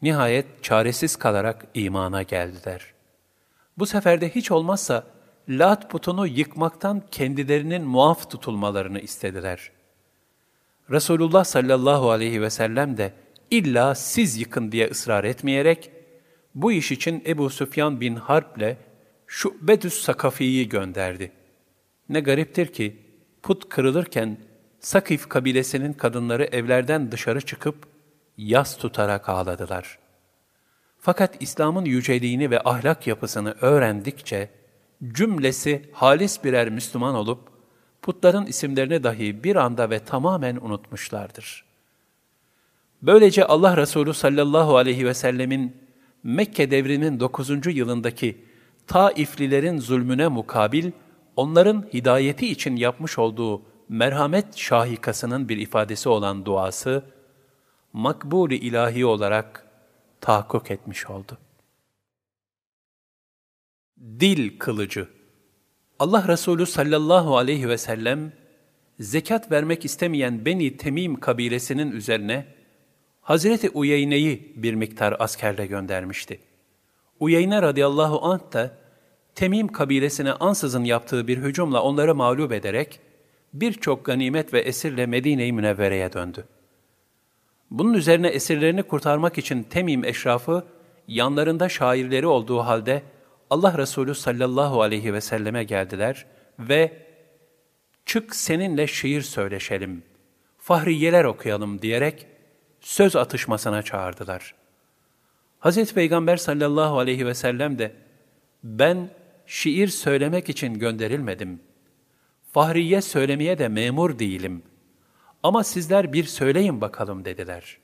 Nihayet çaresiz kalarak imana geldiler. Bu sefer de hiç olmazsa Lat putunu yıkmaktan kendilerinin muaf tutulmalarını istediler. Resulullah sallallahu aleyhi ve sellem de illa siz yıkın diye ısrar etmeyerek, bu iş için Ebu Süfyan bin Harp'le Şubbetüs Sakafi'yi gönderdi. Ne gariptir ki, put kırılırken Sakif kabilesinin kadınları evlerden dışarı çıkıp yas tutarak ağladılar. Fakat İslam'ın yüceliğini ve ahlak yapısını öğrendikçe, cümlesi halis birer Müslüman olup, putların isimlerini dahi bir anda ve tamamen unutmuşlardır. Böylece Allah Resulü sallallahu aleyhi ve sellemin Mekke devrinin 9. yılındaki Taiflilerin zulmüne mukabil, onların hidayeti için yapmış olduğu merhamet şahikasının bir ifadesi olan duası, makbul-i ilahi olarak tahakkuk etmiş oldu. Dil kılıcı Allah Resulü sallallahu aleyhi ve sellem, zekat vermek istemeyen Beni Temim kabilesinin üzerine, Hazreti Uyeyne'yi bir miktar askerle göndermişti. Uyeyne radıyallahu anh da, Temim kabilesine ansızın yaptığı bir hücumla onları mağlup ederek, birçok ganimet ve esirle Medine-i Münevvere'ye döndü. Bunun üzerine esirlerini kurtarmak için Temim eşrafı, yanlarında şairleri olduğu halde Allah Resulü sallallahu aleyhi ve selleme geldiler ve çık seninle şiir söyleşelim, fahriyeler okuyalım diyerek söz atışmasına çağırdılar. Hazreti Peygamber sallallahu aleyhi ve sellem de ben şiir söylemek için gönderilmedim. Fahriye söylemeye de memur değilim. Ama sizler bir söyleyin bakalım dediler.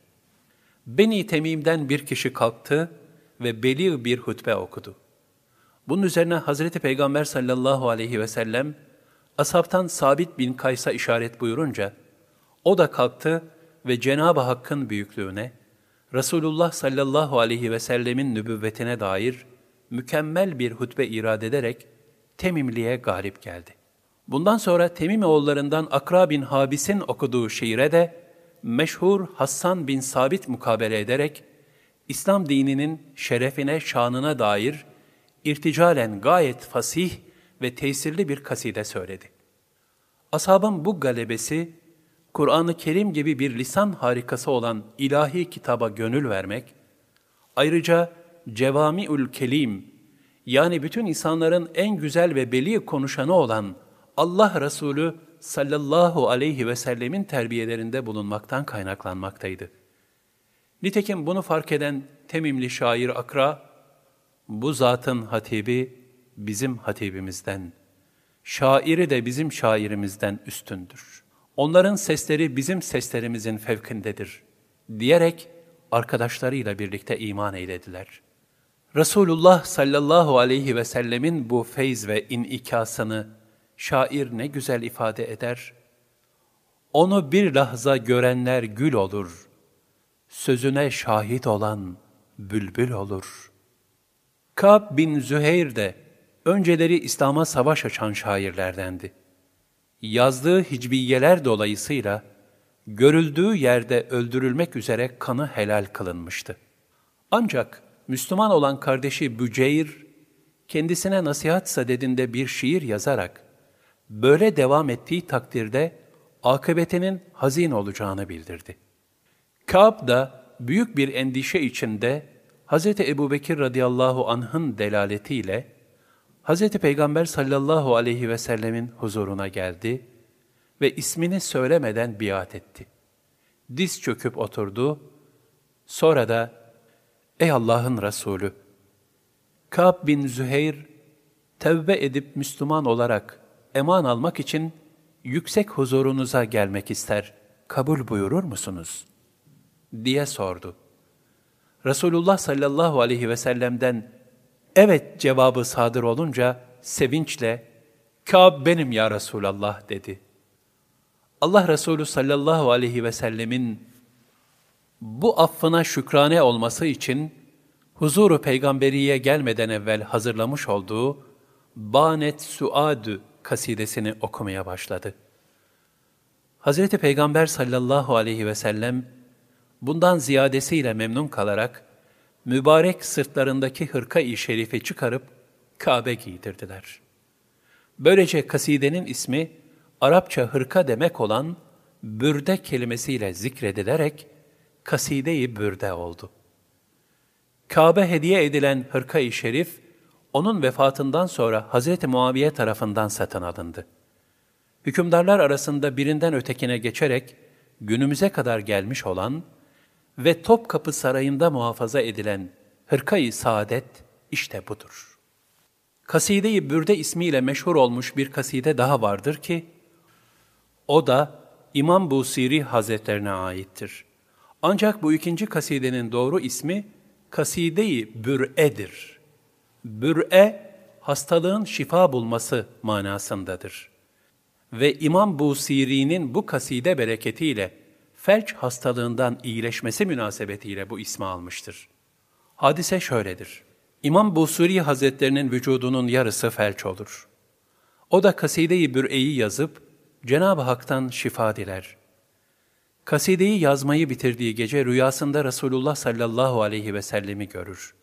Beni Temim'den bir kişi kalktı ve beli bir hutbe okudu. Bunun üzerine Hazreti Peygamber sallallahu aleyhi ve sellem ashabtan Sabit bin Kays'a işaret buyurunca o da kalktı ve Cenab-ı Hakk'ın büyüklüğüne, Resulullah sallallahu aleyhi ve sellemin nübüvvetine dair mükemmel bir hutbe irad ederek Temimli'ye galip geldi. Bundan sonra Temim oğullarından Akra bin Habis'in okuduğu şiire de meşhur Hassan bin Sabit mukabele ederek İslam dininin şerefine, şanına dair irticalen gayet fasih ve tesirli bir kaside söyledi. Ashabın bu galebesi, Kur'an-ı Kerim gibi bir lisan harikası olan ilahi kitaba gönül vermek, ayrıca Cevamiül Kelim, yani bütün insanların en güzel ve beli konuşanı olan Allah Resulü sallallahu aleyhi ve sellemin terbiyelerinde bulunmaktan kaynaklanmaktaydı. Nitekim bunu fark eden Temimli şair Akra, bu zatın hatibi bizim hatibimizden, şairi de bizim şairimizden üstündür. Onların sesleri bizim seslerimizin fevkindedir diyerek arkadaşlarıyla birlikte iman eylediler. Resulullah sallallahu aleyhi ve sellemin bu feyz ve inikasını şair ne güzel ifade eder. Onu bir lahza görenler gül olur, sözüne şahit olan bülbül olur. Kab bin Züheyr de önceleri İslam'a savaş açan şairlerdendi. Yazdığı hicbiyeler dolayısıyla görüldüğü yerde öldürülmek üzere kanı helal kılınmıştı. Ancak Müslüman olan kardeşi Büceyr, kendisine nasihat sadedinde bir şiir yazarak, böyle devam ettiği takdirde akıbetinin hazin olacağını bildirdi. Kâb da büyük bir endişe içinde Hz. Ebu Bekir radıyallahu anh'ın delaletiyle Hz. Peygamber sallallahu aleyhi ve sellemin huzuruna geldi ve ismini söylemeden biat etti. Diz çöküp oturdu, sonra da Ey Allah'ın Resulü! Ka'b bin Züheyr, tevbe edip Müslüman olarak eman almak için yüksek huzurunuza gelmek ister. Kabul buyurur musunuz? diye sordu. Resulullah sallallahu aleyhi ve sellem'den evet cevabı sadır olunca sevinçle Kâb benim ya Resulallah dedi. Allah Resulü sallallahu aleyhi ve sellemin bu affına şükrane olması için huzuru peygamberiye gelmeden evvel hazırlamış olduğu Banet Suadü kasidesini okumaya başladı. Hazreti Peygamber sallallahu aleyhi ve sellem bundan ziyadesiyle memnun kalarak mübarek sırtlarındaki hırka-i şerifi çıkarıp Kabe giydirdiler. Böylece kasidenin ismi Arapça hırka demek olan bürde kelimesiyle zikredilerek kaside-i bürde oldu. Kabe hediye edilen hırka-i şerif, onun vefatından sonra Hz. Muaviye tarafından satın alındı. Hükümdarlar arasında birinden ötekine geçerek günümüze kadar gelmiş olan ve Topkapı Sarayı'nda muhafaza edilen hırka-i saadet işte budur. Kaside-i Bürde ismiyle meşhur olmuş bir kaside daha vardır ki, o da İmam Busiri Hazretlerine aittir. Ancak bu ikinci kasidenin doğru ismi Kaside-i Bür'e'dir. Bür'e, hastalığın şifa bulması manasındadır. Ve İmam Busiri'nin bu kaside bereketiyle felç hastalığından iyileşmesi münasebetiyle bu ismi almıştır. Hadise şöyledir. İmam Busiri Hazretlerinin vücudunun yarısı felç olur. O da Kaside-i Bür'e'yi yazıp Cenab-ı Hak'tan şifa diler. Kasideyi yazmayı bitirdiği gece rüyasında Resulullah sallallahu aleyhi ve sellemi görür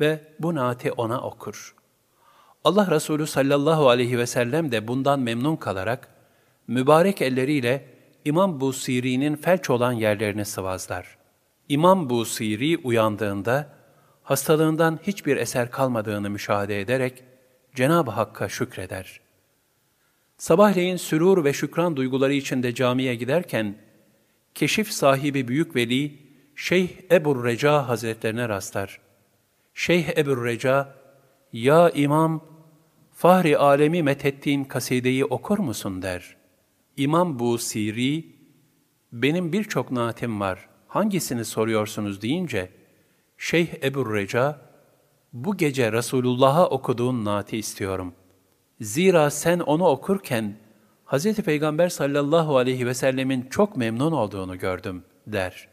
ve bu naati ona okur. Allah Resulü sallallahu aleyhi ve sellem de bundan memnun kalarak mübarek elleriyle İmam Busiri'nin felç olan yerlerini sıvazlar. İmam Busiri uyandığında hastalığından hiçbir eser kalmadığını müşahede ederek Cenab-ı Hakk'a şükreder. Sabahleyin sürur ve şükran duyguları içinde camiye giderken keşif sahibi büyük veli Şeyh Ebu Reca Hazretlerine rastlar. Şeyh Ebu Reca, ya imam, fahri alemi methettiğin kasideyi okur musun der. İmam bu Siri, benim birçok naatim var, hangisini soruyorsunuz deyince, Şeyh Ebu Reca, bu gece Resulullah'a okuduğun naati istiyorum. Zira sen onu okurken, Hz. Peygamber sallallahu aleyhi ve sellemin çok memnun olduğunu gördüm, der.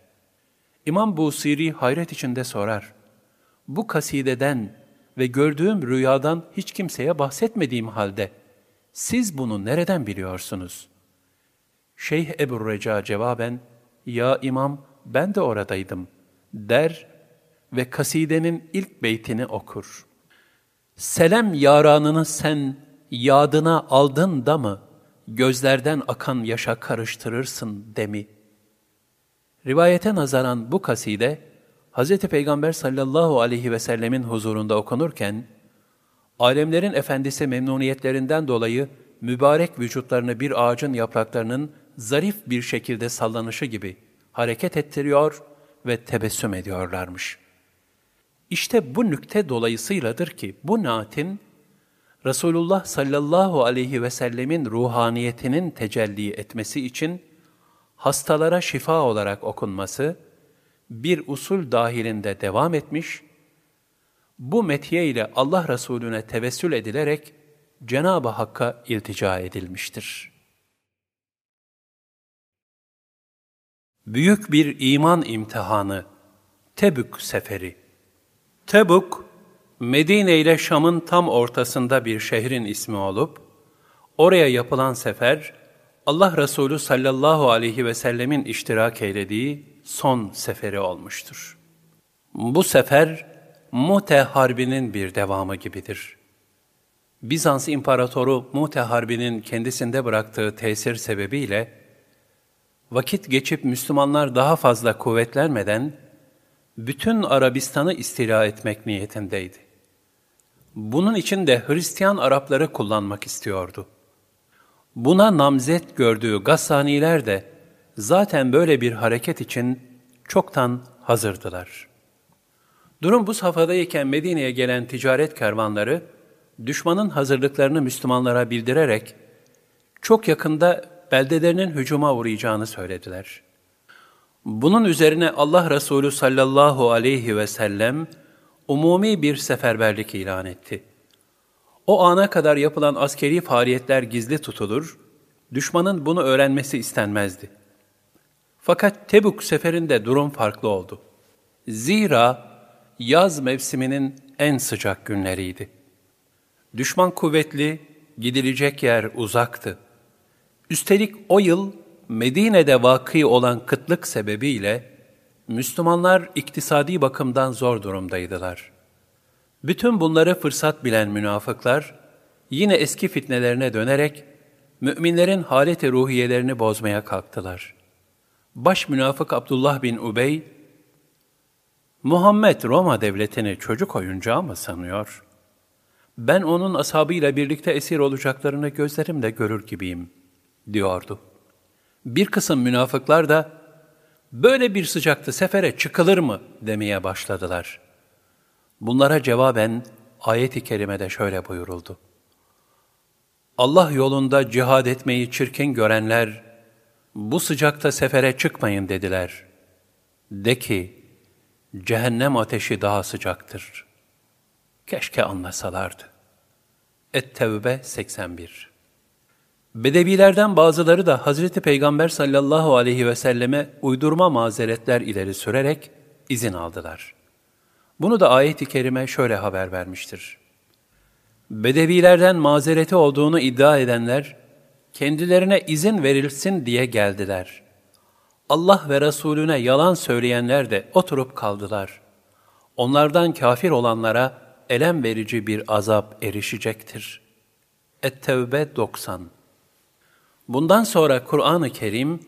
İmam Busiri hayret içinde sorar. Bu kasideden ve gördüğüm rüyadan hiç kimseye bahsetmediğim halde, siz bunu nereden biliyorsunuz? Şeyh Ebu Reca cevaben, Ya imam ben de oradaydım, der ve kasidenin ilk beytini okur. Selam yaranını sen yadına aldın da mı?'' gözlerden akan yaşa karıştırırsın demi. Rivayete nazaran bu kaside, Hz. Peygamber sallallahu aleyhi ve sellemin huzurunda okunurken, alemlerin efendisi memnuniyetlerinden dolayı mübarek vücutlarını bir ağacın yapraklarının zarif bir şekilde sallanışı gibi hareket ettiriyor ve tebessüm ediyorlarmış. İşte bu nükte dolayısıyladır ki bu naatin Resulullah sallallahu aleyhi ve sellemin ruhaniyetinin tecelli etmesi için hastalara şifa olarak okunması bir usul dahilinde devam etmiş, bu metiye ile Allah Resulüne tevessül edilerek Cenab-ı Hakk'a iltica edilmiştir. Büyük bir iman imtihanı, Tebük Seferi Tebük, Medine ile Şam'ın tam ortasında bir şehrin ismi olup, oraya yapılan sefer, Allah Resulü sallallahu aleyhi ve sellemin iştirak eylediği son seferi olmuştur. Bu sefer, Mute Harbi'nin bir devamı gibidir. Bizans İmparatoru Mute Harbi'nin kendisinde bıraktığı tesir sebebiyle, vakit geçip Müslümanlar daha fazla kuvvetlenmeden, bütün Arabistan'ı istila etmek niyetindeydi. Bunun için de Hristiyan Arapları kullanmak istiyordu. Buna namzet gördüğü Gassaniler de zaten böyle bir hareket için çoktan hazırdılar. Durum bu safhadayken Medine'ye gelen ticaret kervanları, düşmanın hazırlıklarını Müslümanlara bildirerek, çok yakında beldelerinin hücuma uğrayacağını söylediler. Bunun üzerine Allah Resulü sallallahu aleyhi ve sellem, umumi bir seferberlik ilan etti. O ana kadar yapılan askeri faaliyetler gizli tutulur, düşmanın bunu öğrenmesi istenmezdi. Fakat Tebuk seferinde durum farklı oldu. Zira yaz mevsiminin en sıcak günleriydi. Düşman kuvvetli, gidilecek yer uzaktı. Üstelik o yıl Medine'de vakı olan kıtlık sebebiyle Müslümanlar iktisadi bakımdan zor durumdaydılar. Bütün bunları fırsat bilen münafıklar yine eski fitnelerine dönerek müminlerin haleti ruhiyelerini bozmaya kalktılar. Baş münafık Abdullah bin Ubey, Muhammed Roma devletini çocuk oyuncağı mı sanıyor? Ben onun ashabıyla birlikte esir olacaklarını gözlerimle görür gibiyim, diyordu. Bir kısım münafıklar da, böyle bir sıcakta sefere çıkılır mı demeye başladılar. Bunlara cevaben ayet-i kerimede şöyle buyuruldu. Allah yolunda cihad etmeyi çirkin görenler, bu sıcakta sefere çıkmayın dediler. De ki, cehennem ateşi daha sıcaktır. Keşke anlasalardı. Et-Tevbe 81 Bedevilerden bazıları da Hazreti Peygamber sallallahu aleyhi ve selleme uydurma mazeretler ileri sürerek izin aldılar. Bunu da ayet-i kerime şöyle haber vermiştir. Bedevilerden mazereti olduğunu iddia edenler, kendilerine izin verilsin diye geldiler. Allah ve Resulüne yalan söyleyenler de oturup kaldılar. Onlardan kafir olanlara elem verici bir azap erişecektir. Et-Tevbe 90 Bundan sonra Kur'an-ı Kerim,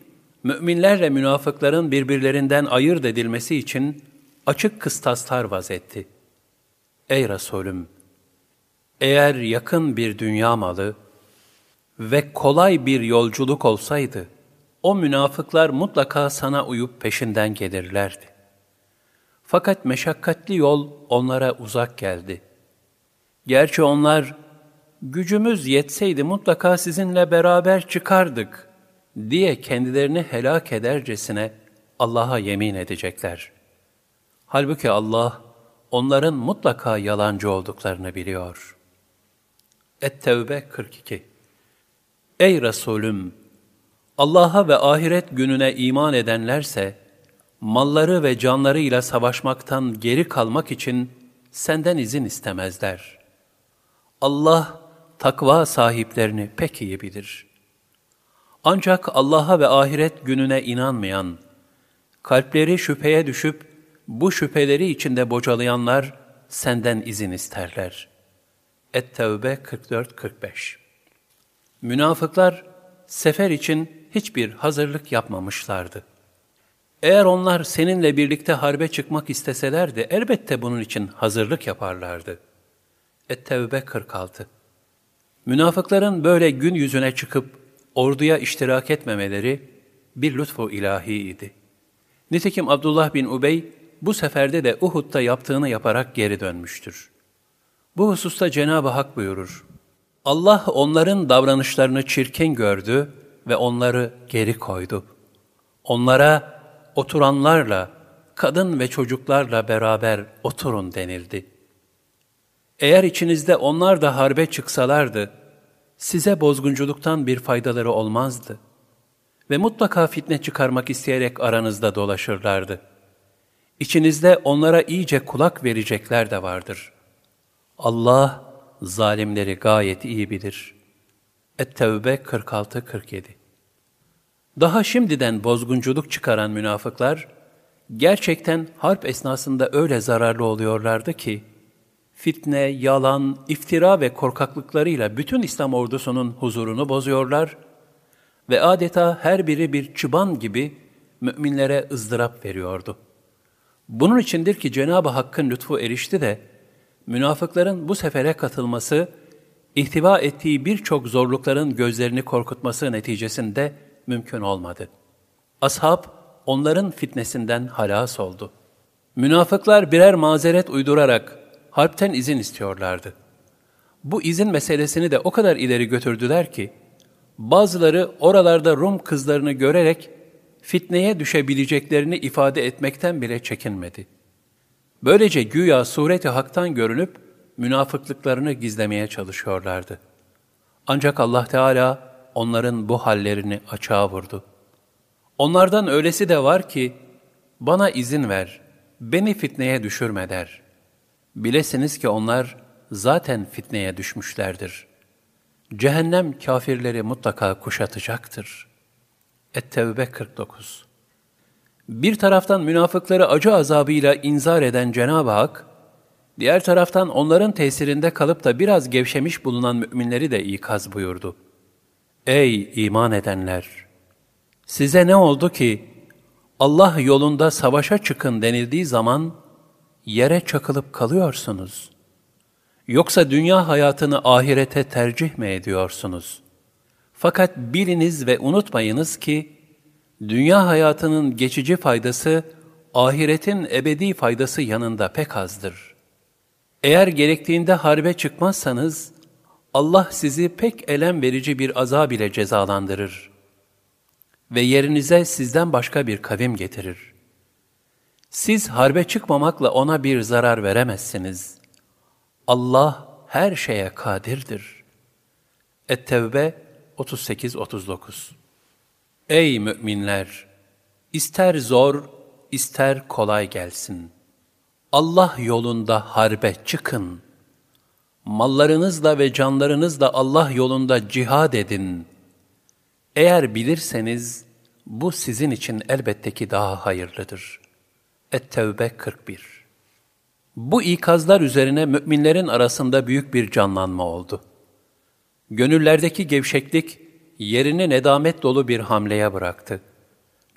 müminlerle münafıkların birbirlerinden ayırt edilmesi için açık kıstaslar vazetti. Ey Resulüm! Eğer yakın bir dünya malı ve kolay bir yolculuk olsaydı, o münafıklar mutlaka sana uyup peşinden gelirlerdi. Fakat meşakkatli yol onlara uzak geldi. Gerçi onlar, gücümüz yetseydi mutlaka sizinle beraber çıkardık diye kendilerini helak edercesine Allah'a yemin edecekler. Halbuki Allah onların mutlaka yalancı olduklarını biliyor. Et-Tevbe 42 Ey Resulüm! Allah'a ve ahiret gününe iman edenlerse, malları ve canlarıyla savaşmaktan geri kalmak için senden izin istemezler. Allah, takva sahiplerini pek iyi bilir. Ancak Allah'a ve ahiret gününe inanmayan, kalpleri şüpheye düşüp bu şüpheleri içinde bocalayanlar senden izin isterler. Et-Tevbe 44-45 Münafıklar sefer için hiçbir hazırlık yapmamışlardı. Eğer onlar seninle birlikte harbe çıkmak isteselerdi elbette bunun için hazırlık yaparlardı. Et-Tevbe 46 Münafıkların böyle gün yüzüne çıkıp orduya iştirak etmemeleri bir lütfu ilahiydi. Nitekim Abdullah bin Ubey bu seferde de Uhud'da yaptığını yaparak geri dönmüştür. Bu hususta Cenab-ı Hak buyurur. Allah onların davranışlarını çirkin gördü ve onları geri koydu. Onlara oturanlarla, kadın ve çocuklarla beraber oturun denildi. Eğer içinizde onlar da harbe çıksalardı, size bozgunculuktan bir faydaları olmazdı. Ve mutlaka fitne çıkarmak isteyerek aranızda dolaşırlardı. İçinizde onlara iyice kulak verecekler de vardır. Allah zalimleri gayet iyi bilir. Et-Tevbe 46-47 Daha şimdiden bozgunculuk çıkaran münafıklar, gerçekten harp esnasında öyle zararlı oluyorlardı ki, fitne, yalan, iftira ve korkaklıklarıyla bütün İslam ordusunun huzurunu bozuyorlar ve adeta her biri bir çıban gibi müminlere ızdırap veriyordu. Bunun içindir ki Cenab-ı Hakk'ın lütfu erişti de, münafıkların bu sefere katılması, ihtiva ettiği birçok zorlukların gözlerini korkutması neticesinde mümkün olmadı. Ashab, onların fitnesinden halas oldu. Münafıklar birer mazeret uydurarak harpten izin istiyorlardı. Bu izin meselesini de o kadar ileri götürdüler ki, bazıları oralarda Rum kızlarını görerek fitneye düşebileceklerini ifade etmekten bile çekinmedi. Böylece güya sureti haktan görünüp münafıklıklarını gizlemeye çalışıyorlardı. Ancak Allah Teala onların bu hallerini açığa vurdu. Onlardan öylesi de var ki, bana izin ver, beni fitneye düşürme der. Bilesiniz ki onlar zaten fitneye düşmüşlerdir. Cehennem kafirleri mutlaka kuşatacaktır. Et-Tevbe 49 Bir taraftan münafıkları acı azabıyla inzar eden Cenab-ı Hak, diğer taraftan onların tesirinde kalıp da biraz gevşemiş bulunan müminleri de ikaz buyurdu. Ey iman edenler! Size ne oldu ki Allah yolunda savaşa çıkın denildiği zaman yere çakılıp kalıyorsunuz? Yoksa dünya hayatını ahirete tercih mi ediyorsunuz? Fakat biliniz ve unutmayınız ki, dünya hayatının geçici faydası, ahiretin ebedi faydası yanında pek azdır. Eğer gerektiğinde harbe çıkmazsanız, Allah sizi pek elem verici bir azab ile cezalandırır ve yerinize sizden başka bir kavim getirir. Siz harbe çıkmamakla ona bir zarar veremezsiniz. Allah her şeye kadirdir. Et-Tevbe 38-39 Ey müminler! İster zor, ister kolay gelsin. Allah yolunda harbe çıkın. Mallarınızla ve canlarınızla Allah yolunda cihad edin. Eğer bilirseniz, bu sizin için elbette ki daha hayırlıdır. Et-Tevbe 41 Bu ikazlar üzerine müminlerin arasında büyük bir canlanma oldu. Gönüllerdeki gevşeklik, yerini nedamet dolu bir hamleye bıraktı.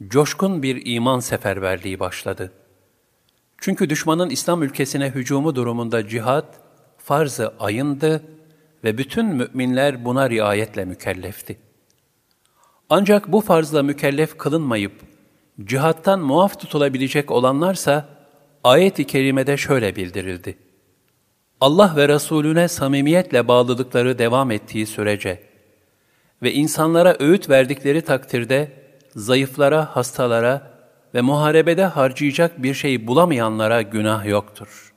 Coşkun bir iman seferberliği başladı. Çünkü düşmanın İslam ülkesine hücumu durumunda cihat, farz-ı ayındı ve bütün müminler buna riayetle mükellefti. Ancak bu farzla mükellef kılınmayıp, cihattan muaf tutulabilecek olanlarsa, ayet-i kerimede şöyle bildirildi. Allah ve Resulüne samimiyetle bağlılıkları devam ettiği sürece ve insanlara öğüt verdikleri takdirde zayıflara, hastalara ve muharebede harcayacak bir şey bulamayanlara günah yoktur.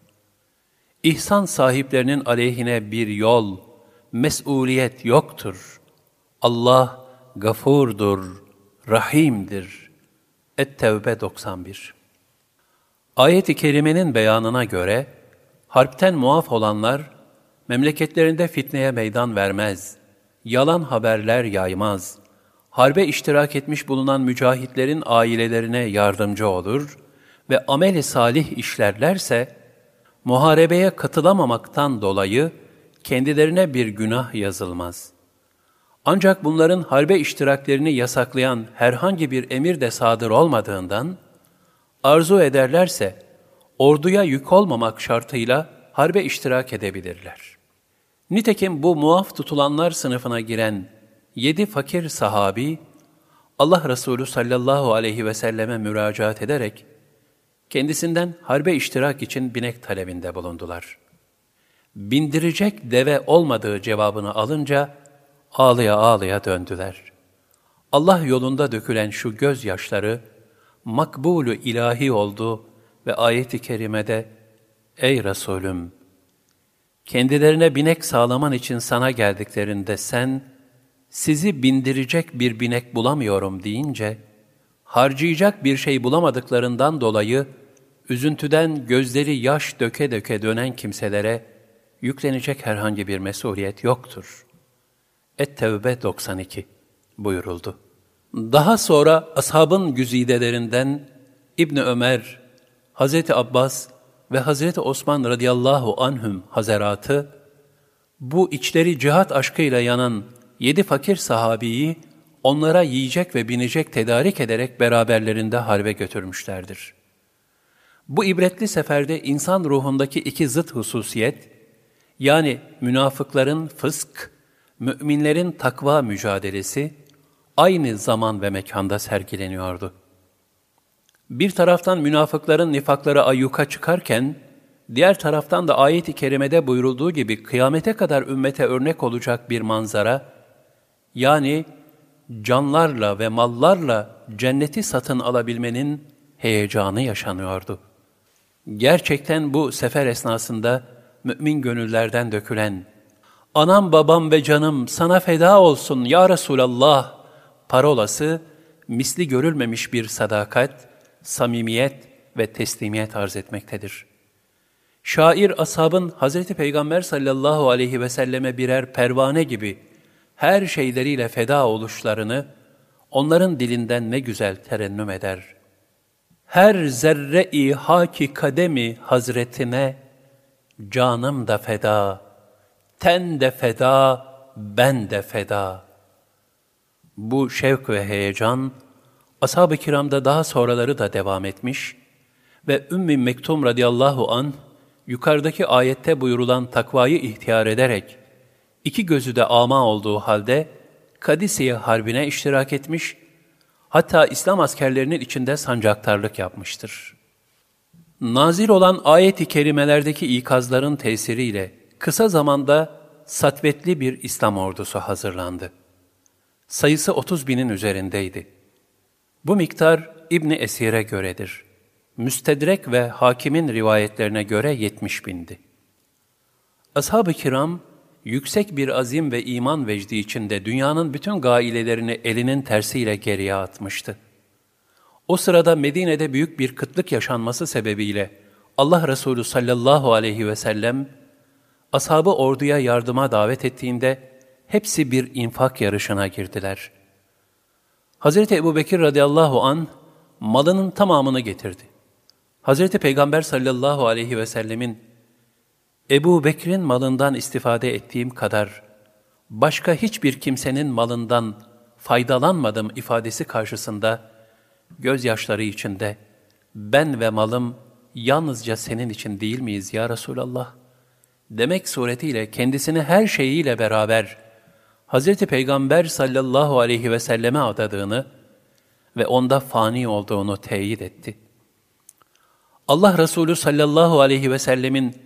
İhsan sahiplerinin aleyhine bir yol, mesuliyet yoktur. Allah gafurdur, rahimdir. Et-Tevbe 91 Ayet-i Kerime'nin beyanına göre, harpten muaf olanlar, memleketlerinde fitneye meydan vermez, yalan haberler yaymaz, harbe iştirak etmiş bulunan mücahitlerin ailelerine yardımcı olur ve ameli salih işlerlerse, muharebeye katılamamaktan dolayı kendilerine bir günah yazılmaz. Ancak bunların harbe iştiraklerini yasaklayan herhangi bir emir de sadır olmadığından, arzu ederlerse orduya yük olmamak şartıyla harbe iştirak edebilirler. Nitekim bu muaf tutulanlar sınıfına giren yedi fakir sahabi, Allah Resulü sallallahu aleyhi ve selleme müracaat ederek, kendisinden harbe iştirak için binek talebinde bulundular. bindirecek deve olmadığı cevabını alınca ağlıya ağlıya döndüler. Allah yolunda dökülen şu gözyaşları makbulü ilahi oldu ve ayet-i kerimede Ey Resulüm! Kendilerine binek sağlaman için sana geldiklerinde sen, sizi bindirecek bir binek bulamıyorum deyince, harcayacak bir şey bulamadıklarından dolayı, üzüntüden gözleri yaş döke döke dönen kimselere yüklenecek herhangi bir mesuliyet yoktur. Et-Tevbe 92 buyuruldu. Daha sonra ashabın güzidelerinden İbni Ömer, Hazreti Abbas ve Hazreti Osman radıyallahu anhüm hazeratı, bu içleri cihat aşkıyla yanan yedi fakir sahabiyi onlara yiyecek ve binecek tedarik ederek beraberlerinde harbe götürmüşlerdir. Bu ibretli seferde insan ruhundaki iki zıt hususiyet, yani münafıkların fısk, müminlerin takva mücadelesi, aynı zaman ve mekanda sergileniyordu. Bir taraftan münafıkların nifakları ayyuka çıkarken, diğer taraftan da ayet-i kerimede buyurulduğu gibi kıyamete kadar ümmete örnek olacak bir manzara, yani canlarla ve mallarla cenneti satın alabilmenin heyecanı yaşanıyordu. Gerçekten bu sefer esnasında mümin gönüllerden dökülen, anam babam ve canım sana feda olsun ya Resulallah parolası, misli görülmemiş bir sadakat, samimiyet ve teslimiyet arz etmektedir. Şair ashabın Hz. Peygamber sallallahu aleyhi ve selleme birer pervane gibi her şeyleriyle feda oluşlarını onların dilinden ne güzel terennüm eder. Her zerre-i haki kademi hazretine canım da feda, ten de feda, ben de feda. Bu şevk ve heyecan, ashab-ı kiramda daha sonraları da devam etmiş ve Ümmü Mektum radıyallahu an yukarıdaki ayette buyurulan takvayı ihtiyar ederek iki gözü de ama olduğu halde Kadisiye Harbi'ne iştirak etmiş, hatta İslam askerlerinin içinde sancaktarlık yapmıştır. Nazil olan ayet-i kerimelerdeki ikazların tesiriyle kısa zamanda satvetli bir İslam ordusu hazırlandı. Sayısı 30 binin üzerindeydi. Bu miktar İbni Esir'e göredir. Müstedrek ve hakimin rivayetlerine göre 70 bindi. Ashab-ı kiram, yüksek bir azim ve iman vecdi içinde dünyanın bütün gailelerini elinin tersiyle geriye atmıştı. O sırada Medine'de büyük bir kıtlık yaşanması sebebiyle Allah Resulü sallallahu aleyhi ve sellem ashabı orduya yardıma davet ettiğinde hepsi bir infak yarışına girdiler. Hazreti Ebu Bekir radıyallahu an malının tamamını getirdi. Hazreti Peygamber sallallahu aleyhi ve sellemin Ebu Bekir'in malından istifade ettiğim kadar başka hiçbir kimsenin malından faydalanmadım ifadesi karşısında gözyaşları içinde ben ve malım yalnızca senin için değil miyiz ya Resulallah? Demek suretiyle kendisini her şeyiyle beraber Hz. Peygamber sallallahu aleyhi ve selleme adadığını ve onda fani olduğunu teyit etti. Allah Resulü sallallahu aleyhi ve sellemin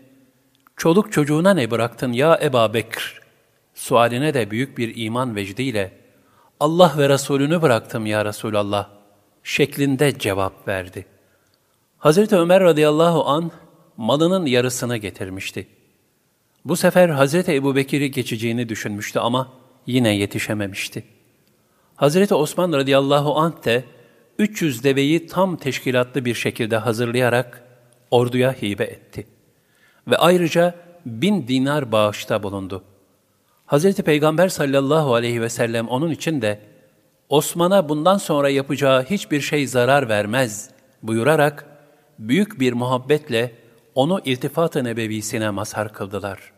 çoluk çocuğuna ne bıraktın ya Eba Bekr? Sualine de büyük bir iman vecdiyle Allah ve Resulünü bıraktım ya Resulallah şeklinde cevap verdi. Hazreti Ömer radıyallahu an malının yarısını getirmişti. Bu sefer Hazreti Ebu Bekir'i geçeceğini düşünmüştü ama yine yetişememişti. Hazreti Osman radıyallahu anh de 300 deveyi tam teşkilatlı bir şekilde hazırlayarak orduya hibe etti. Ve ayrıca bin dinar bağışta bulundu. Hazreti Peygamber sallallahu aleyhi ve sellem onun için de Osman'a bundan sonra yapacağı hiçbir şey zarar vermez buyurarak büyük bir muhabbetle onu iltifat-ı nebevisine mazhar kıldılar.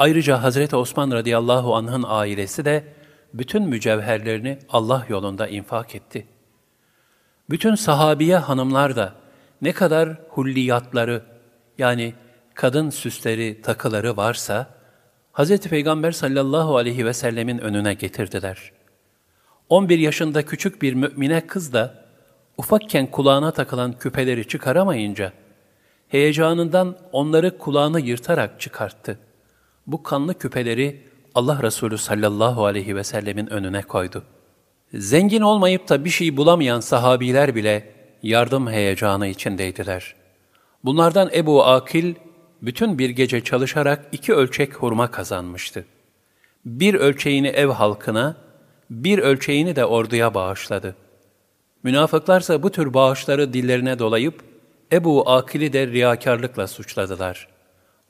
Ayrıca Hazreti Osman radıyallahu anh'ın ailesi de bütün mücevherlerini Allah yolunda infak etti. Bütün sahabiye hanımlar da ne kadar hulliyatları yani kadın süsleri, takıları varsa Hz. Peygamber sallallahu aleyhi ve sellemin önüne getirdiler. 11 yaşında küçük bir mümine kız da ufakken kulağına takılan küpeleri çıkaramayınca Heyecanından onları kulağını yırtarak çıkarttı. Bu kanlı küpeleri Allah Resulü sallallahu aleyhi ve sellemin önüne koydu. Zengin olmayıp da bir şey bulamayan sahabiler bile yardım heyecanı içindeydiler. Bunlardan Ebu Akil, bütün bir gece çalışarak iki ölçek hurma kazanmıştı. Bir ölçeğini ev halkına, bir ölçeğini de orduya bağışladı. Münafıklarsa bu tür bağışları dillerine dolayıp, Ebu Akil'i de riyakarlıkla suçladılar.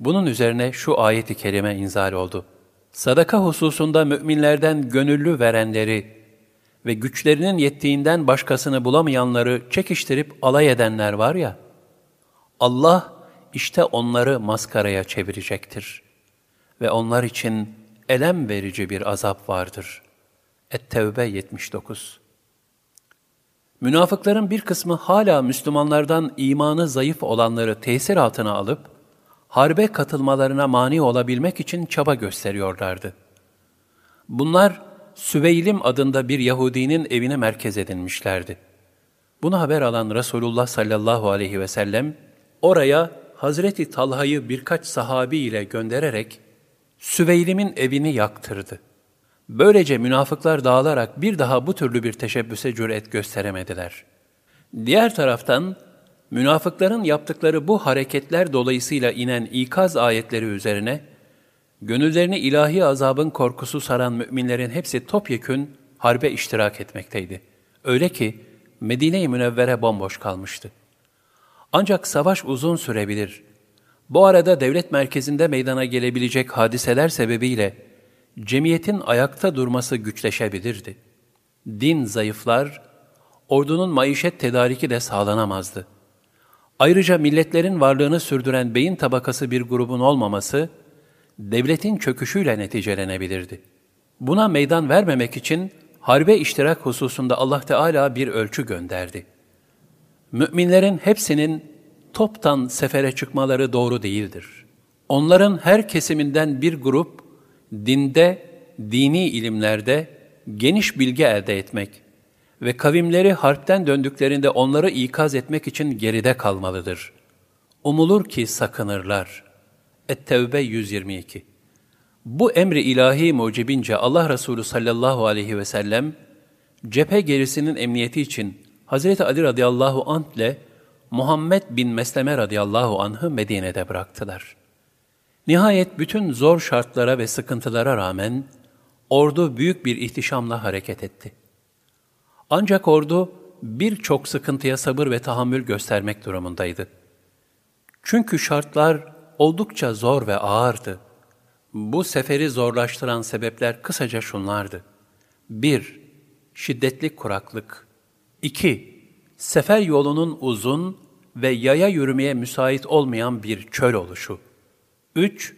Bunun üzerine şu ayeti kerime inzal oldu. Sadaka hususunda müminlerden gönüllü verenleri ve güçlerinin yettiğinden başkasını bulamayanları çekiştirip alay edenler var ya, Allah işte onları maskaraya çevirecektir. Ve onlar için elem verici bir azap vardır. Et-Tevbe 79 Münafıkların bir kısmı hala Müslümanlardan imanı zayıf olanları tesir altına alıp, harbe katılmalarına mani olabilmek için çaba gösteriyorlardı. Bunlar, Süveylim adında bir Yahudinin evine merkez edinmişlerdi. Bunu haber alan Resulullah sallallahu aleyhi ve sellem, oraya Hazreti Talha'yı birkaç sahabi ile göndererek Süveylim'in evini yaktırdı. Böylece münafıklar dağılarak bir daha bu türlü bir teşebbüse cüret gösteremediler. Diğer taraftan, münafıkların yaptıkları bu hareketler dolayısıyla inen ikaz ayetleri üzerine, gönüllerini ilahi azabın korkusu saran müminlerin hepsi topyekün harbe iştirak etmekteydi. Öyle ki Medine-i Münevvere bomboş kalmıştı. Ancak savaş uzun sürebilir. Bu arada devlet merkezinde meydana gelebilecek hadiseler sebebiyle cemiyetin ayakta durması güçleşebilirdi. Din zayıflar, ordunun maişet tedariki de sağlanamazdı. Ayrıca milletlerin varlığını sürdüren beyin tabakası bir grubun olmaması, devletin çöküşüyle neticelenebilirdi. Buna meydan vermemek için harbe iştirak hususunda Allah Teala bir ölçü gönderdi. Müminlerin hepsinin toptan sefere çıkmaları doğru değildir. Onların her kesiminden bir grup, dinde, dini ilimlerde geniş bilgi elde etmek ve kavimleri harpten döndüklerinde onları ikaz etmek için geride kalmalıdır. Umulur ki sakınırlar. Et-Tevbe 122 Bu emri ilahi mucibince Allah Resulü sallallahu aleyhi ve sellem, cephe gerisinin emniyeti için Hazreti Ali radıyallahu anh ile Muhammed bin Mesleme radıyallahu anh'ı Medine'de bıraktılar. Nihayet bütün zor şartlara ve sıkıntılara rağmen ordu büyük bir ihtişamla hareket etti. Ancak ordu birçok sıkıntıya sabır ve tahammül göstermek durumundaydı. Çünkü şartlar oldukça zor ve ağırdı. Bu seferi zorlaştıran sebepler kısaca şunlardı. 1. Şiddetli kuraklık. 2. Sefer yolunun uzun ve yaya yürümeye müsait olmayan bir çöl oluşu. 3.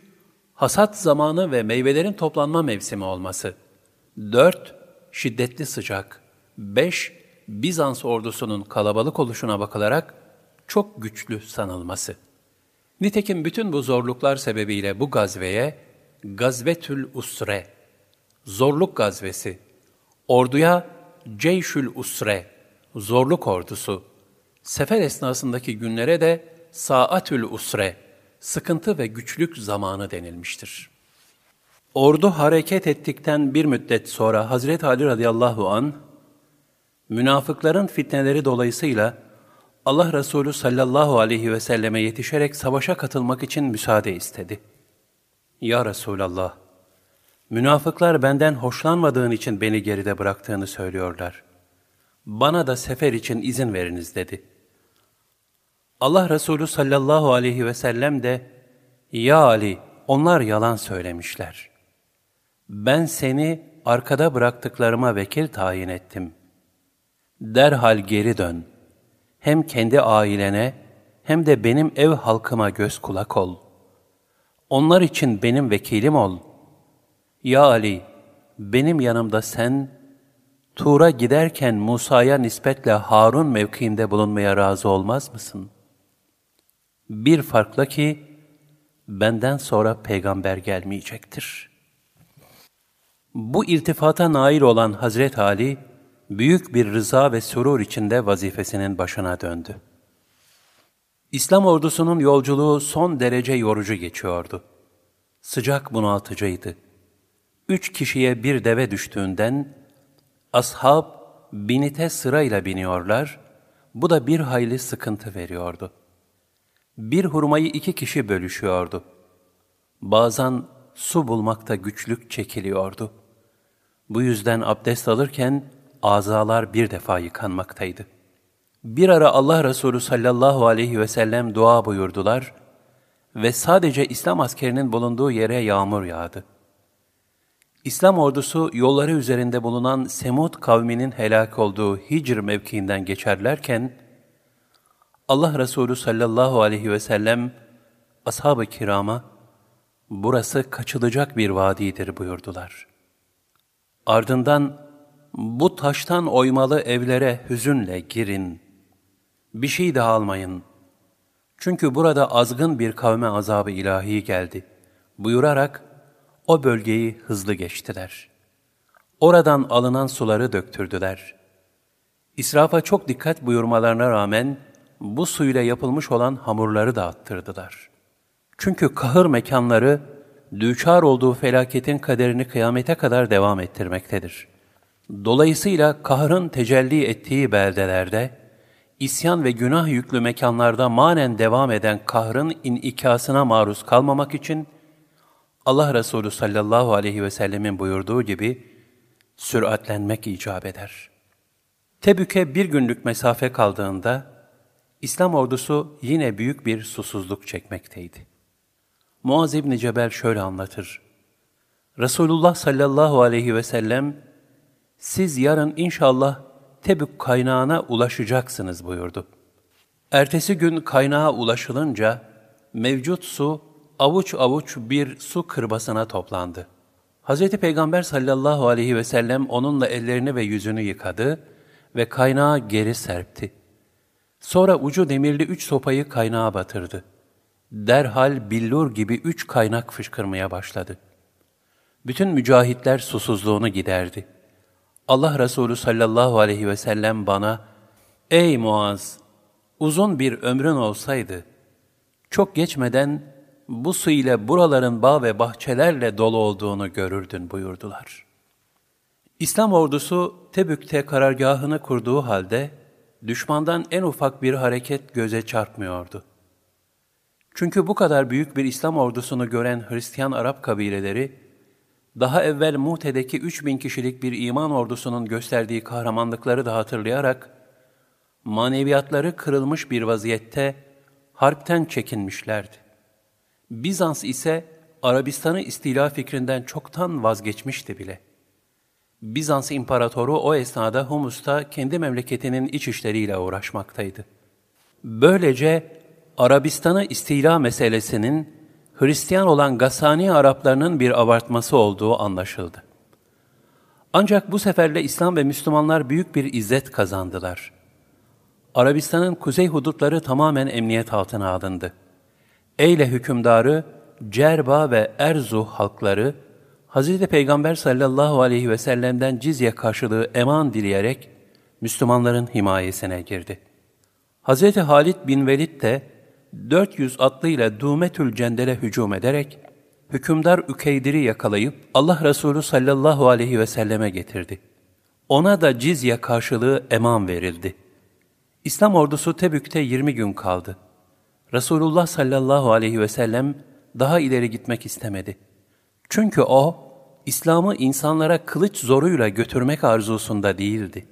Hasat zamanı ve meyvelerin toplanma mevsimi olması. 4. Şiddetli sıcak. 5. Bizans ordusunun kalabalık oluşuna bakılarak çok güçlü sanılması. Nitekim bütün bu zorluklar sebebiyle bu gazveye Gazvetül Usre, zorluk gazvesi, orduya Ceyşül Usre, zorluk ordusu, sefer esnasındaki günlere de Saatül Usre, sıkıntı ve güçlük zamanı denilmiştir. Ordu hareket ettikten bir müddet sonra Hazreti Ali radıyallahu an münafıkların fitneleri dolayısıyla Allah Resulü sallallahu aleyhi ve selleme yetişerek savaşa katılmak için müsaade istedi. Ya Resulallah, münafıklar benden hoşlanmadığın için beni geride bıraktığını söylüyorlar. Bana da sefer için izin veriniz dedi. Allah Resulü sallallahu aleyhi ve sellem de, Ya Ali, onlar yalan söylemişler. Ben seni arkada bıraktıklarıma vekil tayin ettim. Derhal geri dön.'' hem kendi ailene hem de benim ev halkıma göz kulak ol. Onlar için benim vekilim ol. Ya Ali, benim yanımda sen, Tur'a giderken Musa'ya nispetle Harun mevkiinde bulunmaya razı olmaz mısın? Bir farkla ki, benden sonra peygamber gelmeyecektir. Bu iltifata nail olan Hazret Ali, büyük bir rıza ve surur içinde vazifesinin başına döndü. İslam ordusunun yolculuğu son derece yorucu geçiyordu. Sıcak bunaltıcıydı. Üç kişiye bir deve düştüğünden, ashab binite sırayla biniyorlar, bu da bir hayli sıkıntı veriyordu. Bir hurmayı iki kişi bölüşüyordu. Bazen su bulmakta güçlük çekiliyordu. Bu yüzden abdest alırken azalar bir defa yıkanmaktaydı. Bir ara Allah Resulü sallallahu aleyhi ve sellem dua buyurdular ve sadece İslam askerinin bulunduğu yere yağmur yağdı. İslam ordusu yolları üzerinde bulunan Semud kavminin helak olduğu Hicr mevkiinden geçerlerken, Allah Resulü sallallahu aleyhi ve sellem ashab-ı kirama, burası kaçılacak bir vadidir buyurdular. Ardından, bu taştan oymalı evlere hüzünle girin, bir şey de almayın. Çünkü burada azgın bir kavme azabı ilahi geldi. Buyurarak, o bölgeyi hızlı geçtiler. Oradan alınan suları döktürdüler. İsrafa çok dikkat buyurmalarına rağmen bu suyla yapılmış olan hamurları da attırdılar. Çünkü kahır mekanları düçar olduğu felaketin kaderini kıyamete kadar devam ettirmektedir. Dolayısıyla kahrın tecelli ettiği beldelerde, isyan ve günah yüklü mekanlarda manen devam eden kahrın inikasına maruz kalmamak için, Allah Resulü sallallahu aleyhi ve sellemin buyurduğu gibi süratlenmek icap eder. Tebük'e bir günlük mesafe kaldığında İslam ordusu yine büyük bir susuzluk çekmekteydi. Muaz İbni Cebel şöyle anlatır. Resulullah sallallahu aleyhi ve sellem, siz yarın inşallah Tebük kaynağına ulaşacaksınız buyurdu. Ertesi gün kaynağa ulaşılınca mevcut su avuç avuç bir su kırbasına toplandı. Hz. Peygamber sallallahu aleyhi ve sellem onunla ellerini ve yüzünü yıkadı ve kaynağı geri serpti. Sonra ucu demirli üç sopayı kaynağa batırdı. Derhal billur gibi üç kaynak fışkırmaya başladı. Bütün mücahitler susuzluğunu giderdi. Allah Resulü sallallahu aleyhi ve sellem bana, Ey Muaz! Uzun bir ömrün olsaydı, çok geçmeden bu su ile buraların bağ ve bahçelerle dolu olduğunu görürdün buyurdular. İslam ordusu Tebük'te karargahını kurduğu halde, düşmandan en ufak bir hareket göze çarpmıyordu. Çünkü bu kadar büyük bir İslam ordusunu gören Hristiyan Arap kabileleri, daha evvel Muhte'deki 3000 kişilik bir iman ordusunun gösterdiği kahramanlıkları da hatırlayarak, maneviyatları kırılmış bir vaziyette harpten çekinmişlerdi. Bizans ise Arabistan'ı istila fikrinden çoktan vazgeçmişti bile. Bizans imparatoru o esnada Humus'ta kendi memleketinin iç işleriyle uğraşmaktaydı. Böylece Arabistan'ı istila meselesinin Hristiyan olan Gassani Araplarının bir abartması olduğu anlaşıldı. Ancak bu seferle İslam ve Müslümanlar büyük bir izzet kazandılar. Arabistan'ın kuzey hudutları tamamen emniyet altına alındı. Eyle hükümdarı, Cerba ve Erzu halkları, Hz. Peygamber sallallahu aleyhi ve sellem'den cizye karşılığı eman dileyerek Müslümanların himayesine girdi. Hz. Halid bin Velid de 400 atlıyla Dumetül Cendel'e hücum ederek hükümdar Ükeydir'i yakalayıp Allah Resulü sallallahu aleyhi ve selleme getirdi. Ona da cizye karşılığı eman verildi. İslam ordusu Tebük'te 20 gün kaldı. Resulullah sallallahu aleyhi ve sellem daha ileri gitmek istemedi. Çünkü o, İslam'ı insanlara kılıç zoruyla götürmek arzusunda değildi.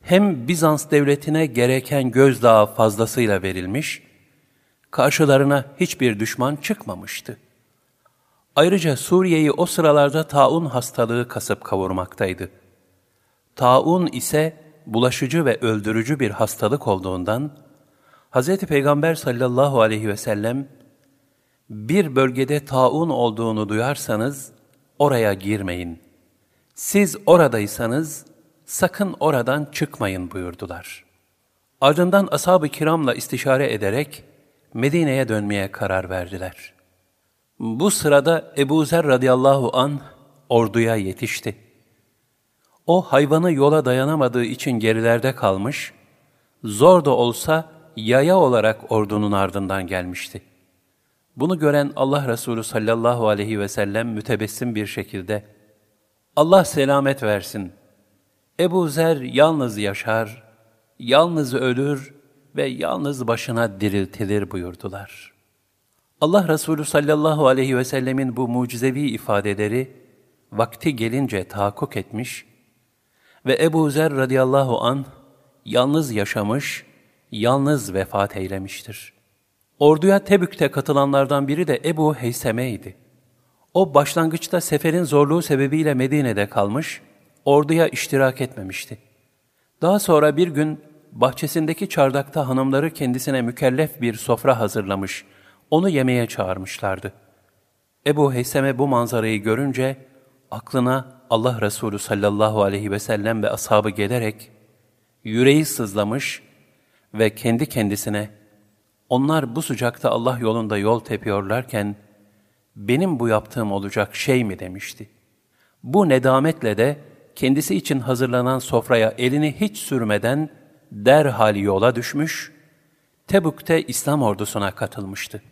Hem Bizans devletine gereken gözdağı fazlasıyla verilmiş, karşılarına hiçbir düşman çıkmamıştı. Ayrıca Suriye'yi o sıralarda taun hastalığı kasıp kavurmaktaydı. Taun ise bulaşıcı ve öldürücü bir hastalık olduğundan, Hz. Peygamber sallallahu aleyhi ve sellem, bir bölgede taun olduğunu duyarsanız, oraya girmeyin. Siz oradaysanız, sakın oradan çıkmayın buyurdular. Ardından ashab-ı kiramla istişare ederek, Medine'ye dönmeye karar verdiler. Bu sırada Ebu Zer radıyallahu an orduya yetişti. O hayvanı yola dayanamadığı için gerilerde kalmış, zor da olsa yaya olarak ordunun ardından gelmişti. Bunu gören Allah Resulü sallallahu aleyhi ve sellem mütebessim bir şekilde, Allah selamet versin. Ebu Zer yalnız yaşar, yalnız ölür ve yalnız başına diriltilir buyurdular. Allah Resulü sallallahu aleyhi ve sellemin bu mucizevi ifadeleri vakti gelince tahakkuk etmiş ve Ebu Zer radıyallahu an yalnız yaşamış, yalnız vefat eylemiştir. Orduya Tebük'te katılanlardan biri de Ebu Heyseme'ydi. O başlangıçta seferin zorluğu sebebiyle Medine'de kalmış, orduya iştirak etmemişti. Daha sonra bir gün bahçesindeki çardakta hanımları kendisine mükellef bir sofra hazırlamış, onu yemeğe çağırmışlardı. Ebu Heyseme bu manzarayı görünce aklına Allah Resulü sallallahu aleyhi ve sellem ve ashabı gelerek yüreği sızlamış ve kendi kendisine onlar bu sıcakta Allah yolunda yol tepiyorlarken benim bu yaptığım olacak şey mi demişti. Bu nedametle de kendisi için hazırlanan sofraya elini hiç sürmeden derhal yola düşmüş, Tebük'te İslam ordusuna katılmıştı.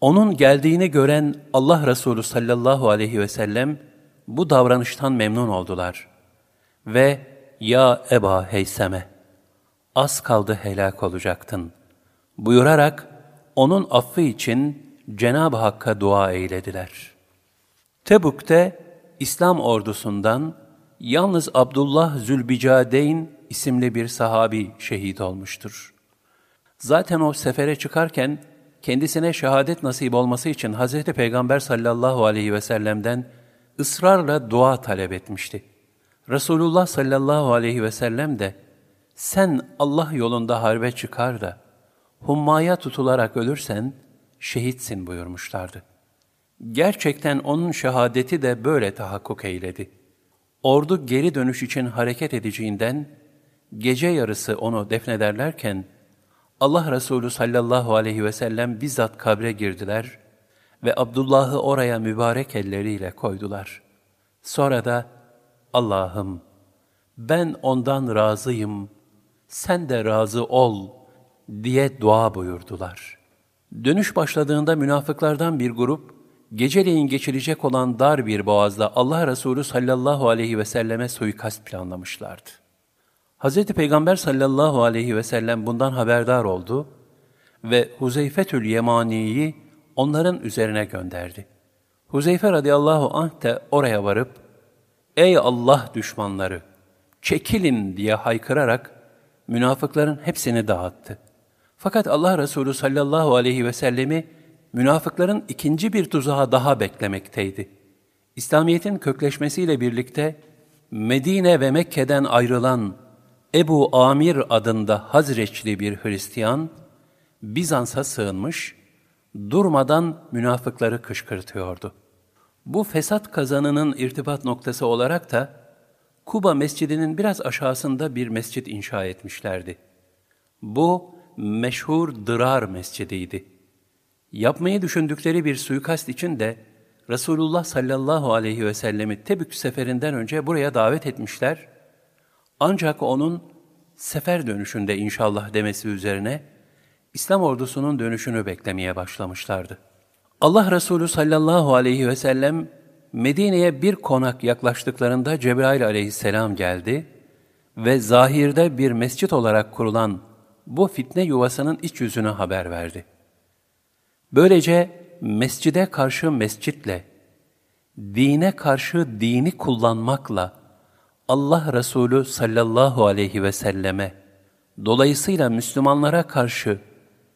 Onun geldiğini gören Allah Resulü sallallahu aleyhi ve sellem bu davranıştan memnun oldular. Ve ya Eba Heyseme, az kaldı helak olacaktın buyurarak onun affı için Cenab-ı Hakk'a dua eylediler. Tebük'te İslam ordusundan yalnız Abdullah Zülbicadeyn isimli bir sahabi şehit olmuştur. Zaten o sefere çıkarken kendisine şehadet nasip olması için Hz. Peygamber sallallahu aleyhi ve sellem'den ısrarla dua talep etmişti. Resulullah sallallahu aleyhi ve sellem de sen Allah yolunda harbe çıkar da hummaya tutularak ölürsen şehitsin buyurmuşlardı. Gerçekten onun şehadeti de böyle tahakkuk eyledi. Ordu geri dönüş için hareket edeceğinden gece yarısı onu defnederlerken Allah Resulü sallallahu aleyhi ve sellem bizzat kabre girdiler ve Abdullah'ı oraya mübarek elleriyle koydular. Sonra da Allah'ım ben ondan razıyım, sen de razı ol diye dua buyurdular. Dönüş başladığında münafıklardan bir grup, geceleyin geçilecek olan dar bir boğazda Allah Resulü sallallahu aleyhi ve selleme suikast planlamışlardı. Hz. Peygamber sallallahu aleyhi ve sellem bundan haberdar oldu ve Huzeyfetül Yemani'yi onların üzerine gönderdi. Huzeyfe radıyallahu anh de oraya varıp, Ey Allah düşmanları! Çekilin diye haykırarak münafıkların hepsini dağıttı. Fakat Allah Resulü sallallahu aleyhi ve sellemi münafıkların ikinci bir tuzağa daha beklemekteydi. İslamiyet'in kökleşmesiyle birlikte Medine ve Mekke'den ayrılan Ebu Amir adında Hazreçli bir Hristiyan, Bizans'a sığınmış, durmadan münafıkları kışkırtıyordu. Bu fesat kazanının irtibat noktası olarak da Kuba Mescidi'nin biraz aşağısında bir mescit inşa etmişlerdi. Bu meşhur Dırar Mescidiydi. Yapmayı düşündükleri bir suikast için de Resulullah sallallahu aleyhi ve sellemi Tebük seferinden önce buraya davet etmişler. Ancak onun sefer dönüşünde inşallah demesi üzerine İslam ordusunun dönüşünü beklemeye başlamışlardı. Allah Resulü sallallahu aleyhi ve sellem Medine'ye bir konak yaklaştıklarında Cebrail aleyhisselam geldi ve zahirde bir mescit olarak kurulan bu fitne yuvasının iç yüzünü haber verdi. Böylece mescide karşı mescitle, dine karşı dini kullanmakla Allah Resulü sallallahu aleyhi ve selleme, dolayısıyla Müslümanlara karşı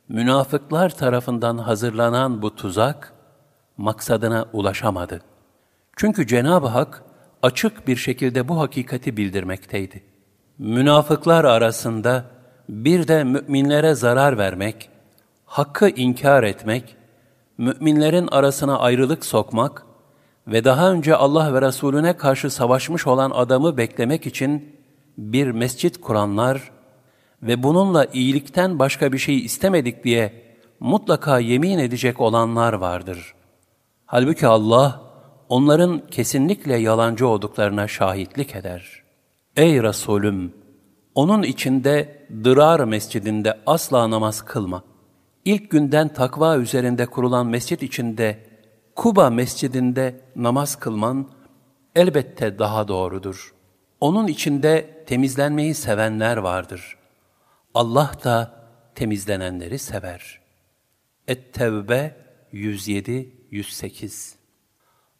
münafıklar tarafından hazırlanan bu tuzak, maksadına ulaşamadı. Çünkü Cenab-ı Hak açık bir şekilde bu hakikati bildirmekteydi. Münafıklar arasında bir de müminlere zarar vermek, hakkı inkar etmek, müminlerin arasına ayrılık sokmak ve daha önce Allah ve Resulüne karşı savaşmış olan adamı beklemek için bir mescit kuranlar ve bununla iyilikten başka bir şey istemedik diye mutlaka yemin edecek olanlar vardır. Halbuki Allah onların kesinlikle yalancı olduklarına şahitlik eder. Ey Resulüm! Onun içinde Dırar mescidinde asla namaz kılma. İlk günden takva üzerinde kurulan mescit içinde Kuba mescidinde namaz kılman elbette daha doğrudur. Onun içinde temizlenmeyi sevenler vardır. Allah da temizlenenleri sever. Et-Tevbe 107-108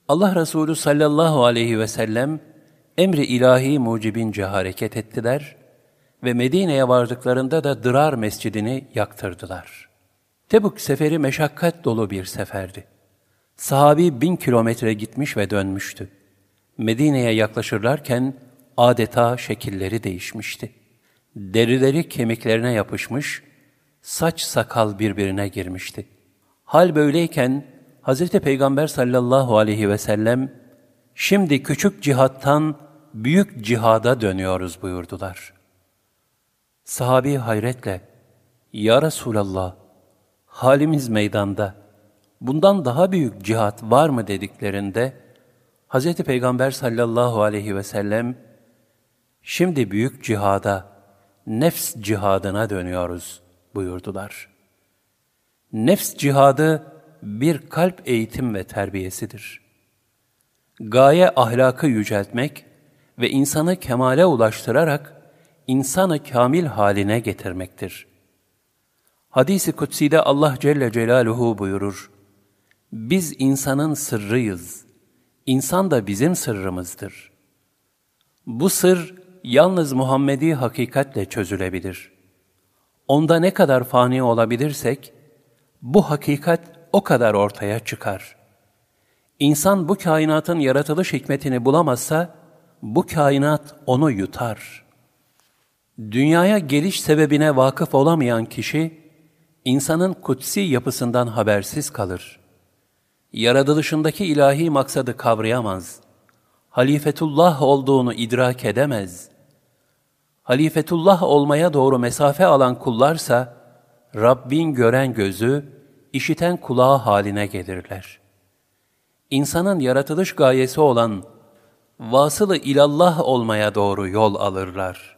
Allah Resulü sallallahu aleyhi ve sellem emri ilahi mucibince hareket ettiler ve Medine'ye vardıklarında da Dırar mescidini yaktırdılar. Tebuk seferi meşakkat dolu bir seferdi. Sahabi bin kilometre gitmiş ve dönmüştü. Medine'ye yaklaşırlarken adeta şekilleri değişmişti. Derileri kemiklerine yapışmış, saç sakal birbirine girmişti. Hal böyleyken Hz. Peygamber sallallahu aleyhi ve sellem, şimdi küçük cihattan büyük cihada dönüyoruz buyurdular. Sahabi hayretle, Ya Resulallah, halimiz meydanda, bundan daha büyük cihat var mı dediklerinde, Hz. Peygamber sallallahu aleyhi ve sellem, şimdi büyük cihada, nefs cihadına dönüyoruz buyurdular. Nefs cihadı bir kalp eğitim ve terbiyesidir. Gaye ahlakı yüceltmek ve insanı kemale ulaştırarak insanı kamil haline getirmektir. Hadis-i Kutsi'de Allah Celle Celaluhu buyurur, Biz insanın sırrıyız, insan da bizim sırrımızdır. Bu sır yalnız Muhammedi hakikatle çözülebilir. Onda ne kadar fani olabilirsek, bu hakikat o kadar ortaya çıkar. İnsan bu kainatın yaratılış hikmetini bulamazsa, bu kainat onu yutar. Dünyaya geliş sebebine vakıf olamayan kişi, insanın kutsi yapısından habersiz kalır. Yaratılışındaki ilahi maksadı kavrayamaz. Halifetullah olduğunu idrak edemez. Halifetullah olmaya doğru mesafe alan kullarsa, Rabbin gören gözü, işiten kulağı haline gelirler. İnsanın yaratılış gayesi olan vasılı ilallah olmaya doğru yol alırlar.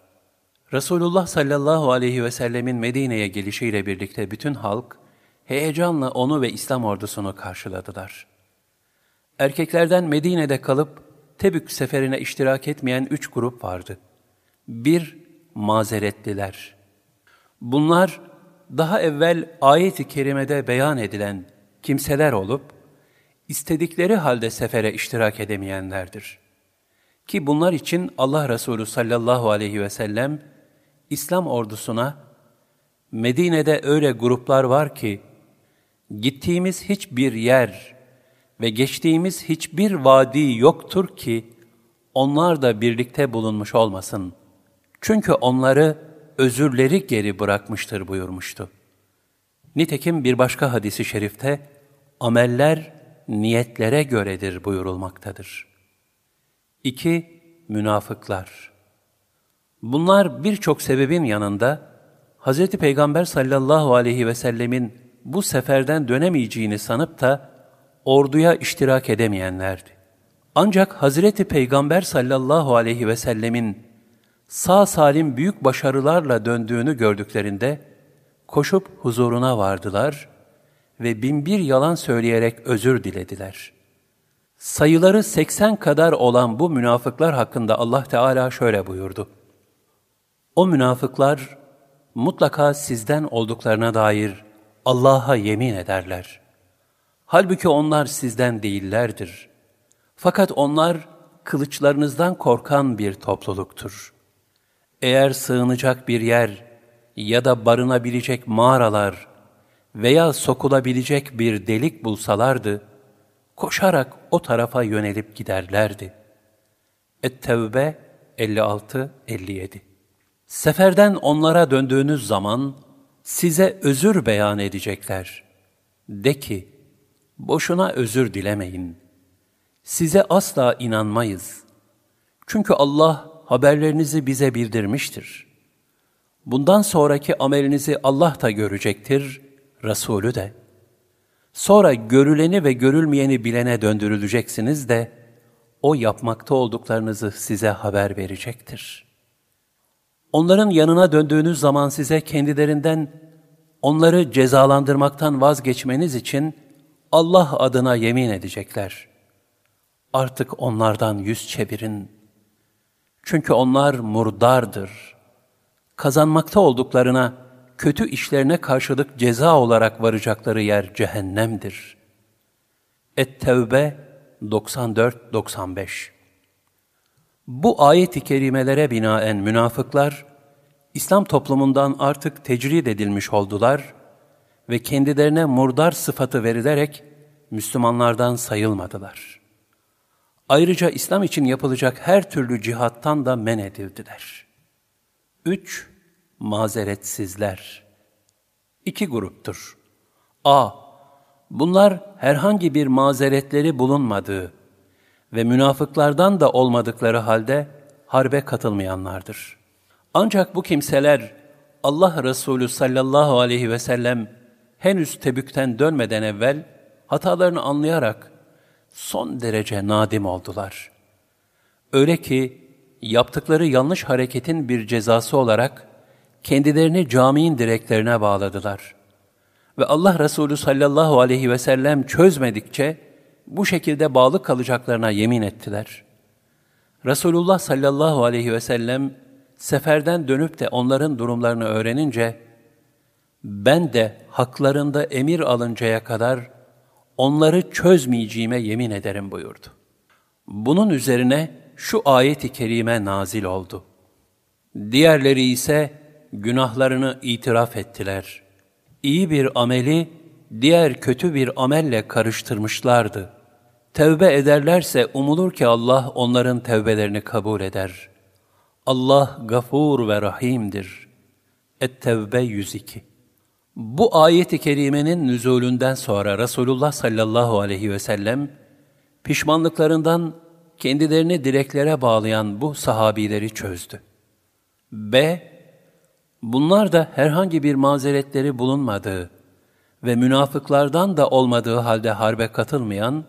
Resulullah sallallahu aleyhi ve sellemin Medine'ye gelişiyle birlikte bütün halk heyecanla onu ve İslam ordusunu karşıladılar. Erkeklerden Medine'de kalıp Tebük seferine iştirak etmeyen üç grup vardı. Bir, mazeretliler. Bunlar daha evvel ayet-i kerimede beyan edilen kimseler olup, istedikleri halde sefere iştirak edemeyenlerdir. Ki bunlar için Allah Resulü sallallahu aleyhi ve sellem, İslam ordusuna, Medine'de öyle gruplar var ki, gittiğimiz hiçbir yer ve geçtiğimiz hiçbir vadi yoktur ki, onlar da birlikte bulunmuş olmasın. Çünkü onları özürleri geri bırakmıştır buyurmuştu. Nitekim bir başka hadisi şerifte, ameller niyetlere göredir buyurulmaktadır. 2. Münafıklar Bunlar birçok sebebin yanında, Hz. Peygamber sallallahu aleyhi ve sellemin bu seferden dönemeyeceğini sanıp da orduya iştirak edemeyenlerdi. Ancak Hazreti Peygamber sallallahu aleyhi ve sellemin sağ salim büyük başarılarla döndüğünü gördüklerinde koşup huzuruna vardılar ve binbir yalan söyleyerek özür dilediler. Sayıları 80 kadar olan bu münafıklar hakkında Allah Teala şöyle buyurdu. O münafıklar mutlaka sizden olduklarına dair Allah'a yemin ederler. Halbuki onlar sizden değillerdir. Fakat onlar kılıçlarınızdan korkan bir topluluktur. Eğer sığınacak bir yer ya da barınabilecek mağaralar veya sokulabilecek bir delik bulsalardı, koşarak o tarafa yönelip giderlerdi. Et-Tevbe 56-57 Seferden onlara döndüğünüz zaman size özür beyan edecekler. De ki, boşuna özür dilemeyin. Size asla inanmayız. Çünkü Allah haberlerinizi bize bildirmiştir. Bundan sonraki amelinizi Allah da görecektir, Resulü de. Sonra görüleni ve görülmeyeni bilene döndürüleceksiniz de, o yapmakta olduklarınızı size haber verecektir.'' Onların yanına döndüğünüz zaman size kendilerinden onları cezalandırmaktan vazgeçmeniz için Allah adına yemin edecekler. Artık onlardan yüz çevirin. Çünkü onlar murdardır. Kazanmakta olduklarına, kötü işlerine karşılık ceza olarak varacakları yer cehennemdir. Et-Tevbe 94-95 Bu ayet-i kerimelere binaen münafıklar, İslam toplumundan artık tecrid edilmiş oldular ve kendilerine murdar sıfatı verilerek Müslümanlardan sayılmadılar. Ayrıca İslam için yapılacak her türlü cihattan da men edildiler. 3. Mazeretsizler İki gruptur. A. Bunlar herhangi bir mazeretleri bulunmadığı ve münafıklardan da olmadıkları halde harbe katılmayanlardır. Ancak bu kimseler Allah Resulü sallallahu aleyhi ve sellem henüz Tebük'ten dönmeden evvel hatalarını anlayarak son derece nadim oldular. Öyle ki yaptıkları yanlış hareketin bir cezası olarak kendilerini caminin direklerine bağladılar. Ve Allah Resulü sallallahu aleyhi ve sellem çözmedikçe bu şekilde bağlı kalacaklarına yemin ettiler. Resulullah sallallahu aleyhi ve sellem seferden dönüp de onların durumlarını öğrenince, ben de haklarında emir alıncaya kadar onları çözmeyeceğime yemin ederim buyurdu. Bunun üzerine şu ayet-i kerime nazil oldu. Diğerleri ise günahlarını itiraf ettiler. İyi bir ameli diğer kötü bir amelle karıştırmışlardı. Tevbe ederlerse umulur ki Allah onların tevbelerini kabul eder. Allah gafur ve rahimdir. Et-Tevbe 102 Bu ayet-i kerimenin nüzulünden sonra Resulullah sallallahu aleyhi ve sellem, pişmanlıklarından kendilerini direklere bağlayan bu sahabileri çözdü. B. Bunlar da herhangi bir mazeretleri bulunmadığı ve münafıklardan da olmadığı halde harbe katılmayan,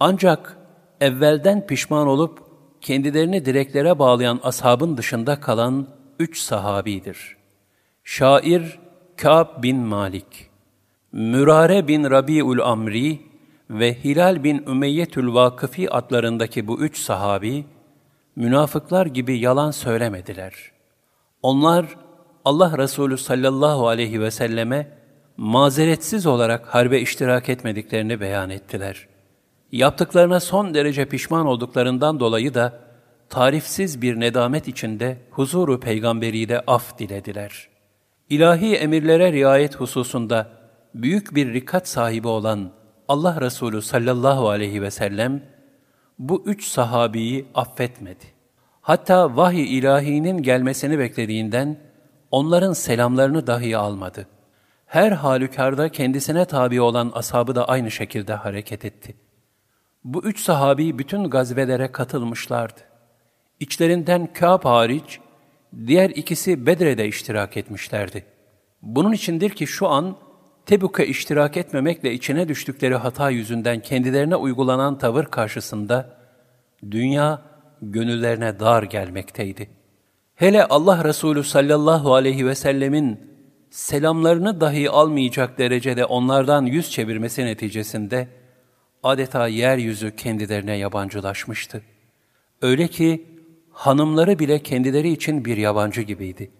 ancak evvelden pişman olup kendilerini direklere bağlayan ashabın dışında kalan üç sahabidir. Şair Kâb bin Malik, Mürare bin Rabi'ül Amri ve Hilal bin Ümeyyetül Vakıfi adlarındaki bu üç sahabi, münafıklar gibi yalan söylemediler. Onlar, Allah Resulü sallallahu aleyhi ve selleme mazeretsiz olarak harbe iştirak etmediklerini beyan ettiler. Yaptıklarına son derece pişman olduklarından dolayı da tarifsiz bir nedamet içinde huzuru peygamberi de af dilediler. İlahi emirlere riayet hususunda büyük bir rikat sahibi olan Allah Resulü sallallahu aleyhi ve sellem bu üç sahabiyi affetmedi. Hatta vahiy ilahinin gelmesini beklediğinden onların selamlarını dahi almadı. Her halükarda kendisine tabi olan ashabı da aynı şekilde hareket etti. Bu üç sahabi bütün gazvelere katılmışlardı. İçlerinden Kâb hariç, diğer ikisi Bedre'de iştirak etmişlerdi. Bunun içindir ki şu an Tebuk'a iştirak etmemekle içine düştükleri hata yüzünden kendilerine uygulanan tavır karşısında dünya gönüllerine dar gelmekteydi. Hele Allah Resulü sallallahu aleyhi ve sellemin selamlarını dahi almayacak derecede onlardan yüz çevirmesi neticesinde adeta yeryüzü kendilerine yabancılaşmıştı. Öyle ki hanımları bile kendileri için bir yabancı gibiydi.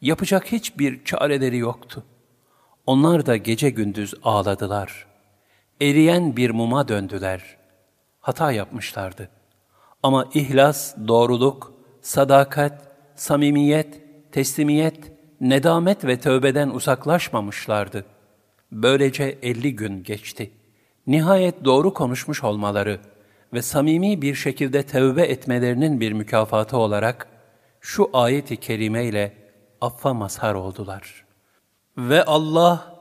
Yapacak hiçbir çareleri yoktu. Onlar da gece gündüz ağladılar. Eriyen bir muma döndüler. Hata yapmışlardı. Ama ihlas, doğruluk, sadakat, samimiyet, teslimiyet, nedamet ve tövbeden uzaklaşmamışlardı. Böylece elli gün geçti. Nihayet doğru konuşmuş olmaları ve samimi bir şekilde tövbe etmelerinin bir mükafatı olarak şu ayeti kerime ile affa mazhar oldular. Ve Allah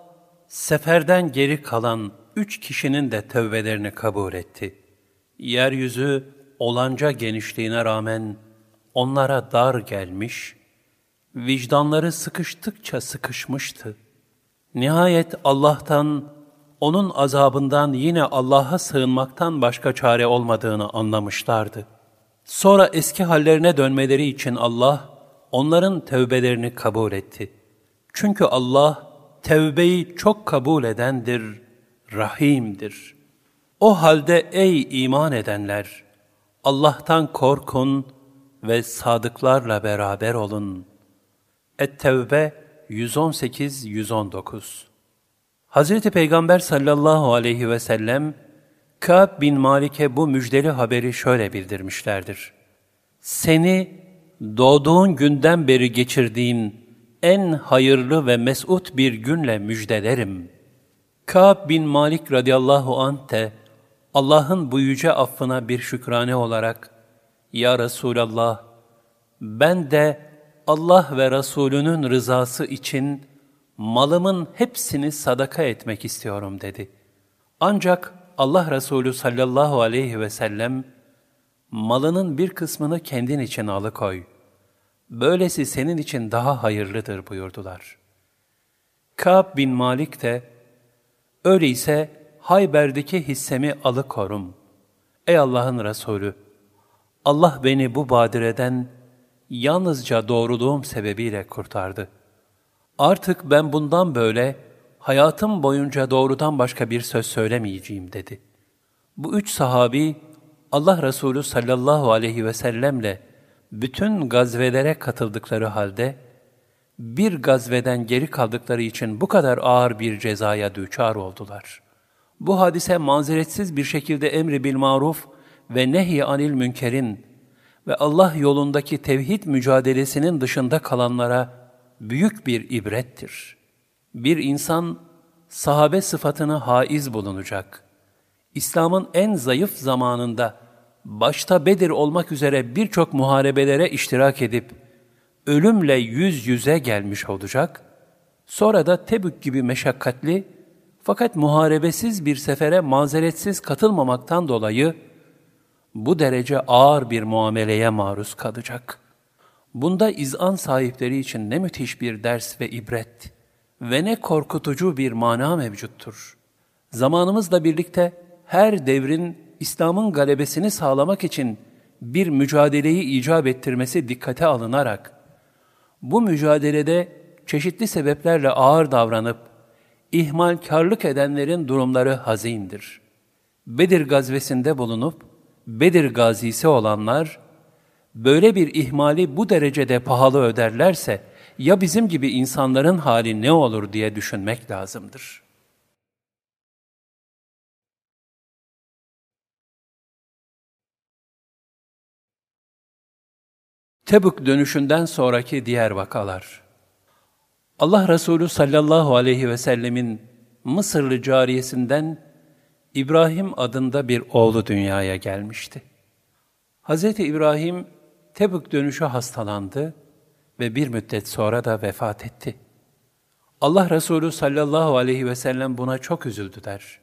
seferden geri kalan üç kişinin de tövbelerini kabul etti. Yeryüzü olanca genişliğine rağmen onlara dar gelmiş, vicdanları sıkıştıkça sıkışmıştı. Nihayet Allah'tan, onun azabından yine Allah'a sığınmaktan başka çare olmadığını anlamışlardı. Sonra eski hallerine dönmeleri için Allah, onların tövbelerini kabul etti. Çünkü Allah tevbeyi çok kabul edendir, rahimdir. O halde ey iman edenler, Allah'tan korkun ve sadıklarla beraber olun. Et-Tevbe 118-119 Hazreti Peygamber sallallahu aleyhi ve sellem, Kâb bin Malik'e bu müjdeli haberi şöyle bildirmişlerdir. Seni doğduğun günden beri geçirdiğin en hayırlı ve mesut bir günle müjdelerim. Kâb bin Malik radıyallahu anh de Allah'ın bu yüce affına bir şükrane olarak, Ya Resulallah, ben de Allah ve Resulünün rızası için malımın hepsini sadaka etmek istiyorum dedi. Ancak Allah Resulü sallallahu aleyhi ve sellem, malının bir kısmını kendin için alıkoy. Böylesi senin için daha hayırlıdır buyurdular. Kâb bin Malik de, öyleyse Hayber'deki hissemi alıkorum. Ey Allah'ın Resulü! Allah beni bu badireden yalnızca doğruluğum sebebiyle kurtardı. Artık ben bundan böyle hayatım boyunca doğrudan başka bir söz söylemeyeceğim dedi. Bu üç sahabi Allah Resulü sallallahu aleyhi ve sellemle bütün gazvelere katıldıkları halde bir gazveden geri kaldıkları için bu kadar ağır bir cezaya düçar oldular. Bu hadise manziretsiz bir şekilde emri bil maruf ve nehy anil münkerin ve Allah yolundaki tevhid mücadelesinin dışında kalanlara büyük bir ibrettir. Bir insan sahabe sıfatını haiz bulunacak. İslam'ın en zayıf zamanında başta Bedir olmak üzere birçok muharebelere iştirak edip ölümle yüz yüze gelmiş olacak. Sonra da Tebük gibi meşakkatli fakat muharebesiz bir sefere mazeretsiz katılmamaktan dolayı bu derece ağır bir muameleye maruz kalacak. Bunda izan sahipleri için ne müthiş bir ders ve ibret ve ne korkutucu bir mana mevcuttur. Zamanımızla birlikte her devrin İslam'ın galebesini sağlamak için bir mücadeleyi icap ettirmesi dikkate alınarak, bu mücadelede çeşitli sebeplerle ağır davranıp, ihmalkarlık edenlerin durumları hazindir. Bedir gazvesinde bulunup, Bedir gazisi olanlar, böyle bir ihmali bu derecede pahalı öderlerse, ya bizim gibi insanların hali ne olur diye düşünmek lazımdır.'' Tebük dönüşünden sonraki diğer vakalar. Allah Resulü sallallahu aleyhi ve sellemin Mısırlı cariyesinden İbrahim adında bir oğlu dünyaya gelmişti. Hz. İbrahim Tebük dönüşü hastalandı ve bir müddet sonra da vefat etti. Allah Resulü sallallahu aleyhi ve sellem buna çok üzüldü der.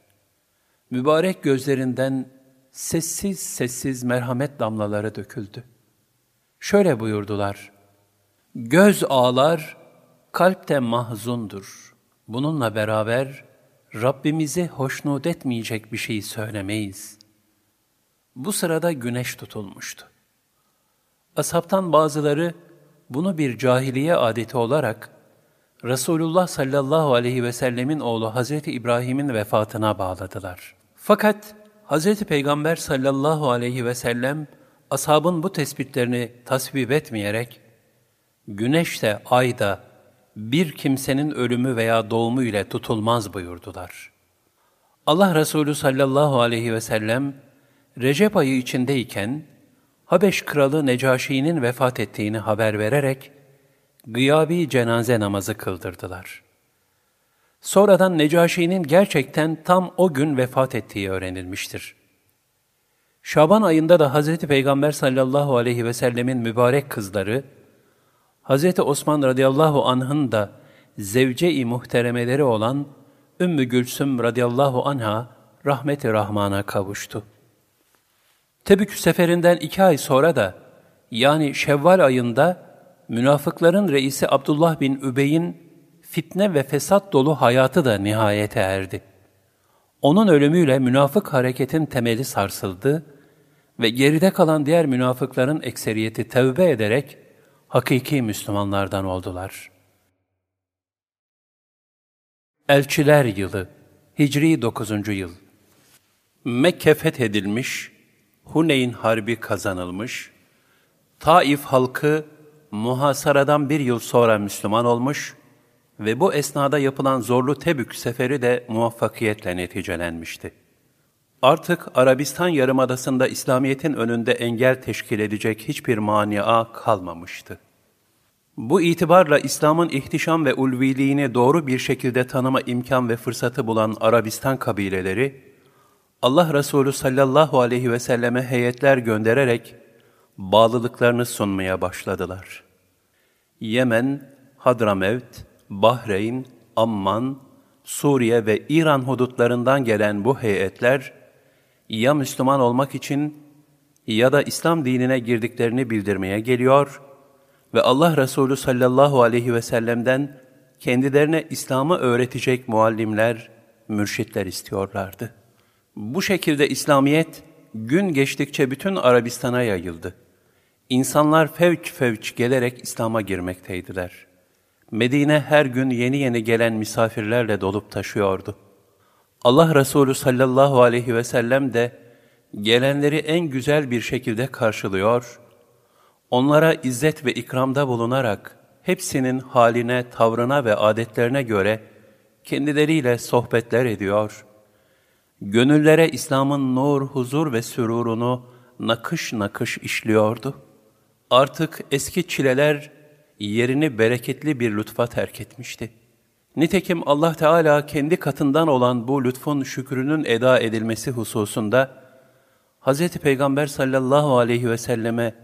Mübarek gözlerinden sessiz sessiz merhamet damlaları döküldü. Şöyle buyurdular, Göz ağlar, kalp de mahzundur. Bununla beraber Rabbimizi hoşnut etmeyecek bir şey söylemeyiz. Bu sırada güneş tutulmuştu. Ashabtan bazıları bunu bir cahiliye adeti olarak Resulullah sallallahu aleyhi ve sellemin oğlu Hazreti İbrahim'in vefatına bağladılar. Fakat Hazreti Peygamber sallallahu aleyhi ve sellem ashabın bu tespitlerini tasvip etmeyerek, güneş de ay da bir kimsenin ölümü veya doğumu ile tutulmaz buyurdular. Allah Resulü sallallahu aleyhi ve sellem, Recep ayı içindeyken, Habeş kralı Necaşi'nin vefat ettiğini haber vererek, gıyabi cenaze namazı kıldırdılar. Sonradan Necaşi'nin gerçekten tam o gün vefat ettiği öğrenilmiştir. Şaban ayında da Hz. Peygamber sallallahu aleyhi ve sellemin mübarek kızları, Hz. Osman radıyallahu anh'ın da zevce-i muhteremeleri olan Ümmü Gülsüm radıyallahu anha rahmeti rahmana kavuştu. Tebük seferinden iki ay sonra da yani Şevval ayında münafıkların reisi Abdullah bin Übey'in fitne ve fesat dolu hayatı da nihayete erdi. Onun ölümüyle münafık hareketin temeli sarsıldı ve geride kalan diğer münafıkların ekseriyeti tevbe ederek hakiki Müslümanlardan oldular. Elçiler Yılı Hicri 9. Yıl Mekke fethedilmiş, Huneyn Harbi kazanılmış, Taif halkı muhasaradan bir yıl sonra Müslüman olmuş ve bu esnada yapılan zorlu Tebük seferi de muvaffakiyetle neticelenmişti. Artık Arabistan Yarımadası'nda İslamiyet'in önünde engel teşkil edecek hiçbir mania kalmamıştı. Bu itibarla İslam'ın ihtişam ve ulviliğini doğru bir şekilde tanıma imkan ve fırsatı bulan Arabistan kabileleri, Allah Resulü sallallahu aleyhi ve selleme heyetler göndererek bağlılıklarını sunmaya başladılar. Yemen, Hadramevt, Bahreyn, Amman, Suriye ve İran hudutlarından gelen bu heyetler, ya Müslüman olmak için ya da İslam dinine girdiklerini bildirmeye geliyor ve Allah Resulü sallallahu aleyhi ve sellem'den kendilerine İslam'ı öğretecek muallimler, mürşitler istiyorlardı. Bu şekilde İslamiyet gün geçtikçe bütün Arabistan'a yayıldı. İnsanlar fevç fevç gelerek İslam'a girmekteydiler. Medine her gün yeni yeni gelen misafirlerle dolup taşıyordu. Allah Resulü sallallahu aleyhi ve sellem de gelenleri en güzel bir şekilde karşılıyor, onlara izzet ve ikramda bulunarak hepsinin haline, tavrına ve adetlerine göre kendileriyle sohbetler ediyor, gönüllere İslam'ın nur, huzur ve sürurunu nakış nakış işliyordu. Artık eski çileler yerini bereketli bir lütfa terk etmişti. Nitekim Allah Teala kendi katından olan bu lütfun şükrünün eda edilmesi hususunda Hz. Peygamber sallallahu aleyhi ve selleme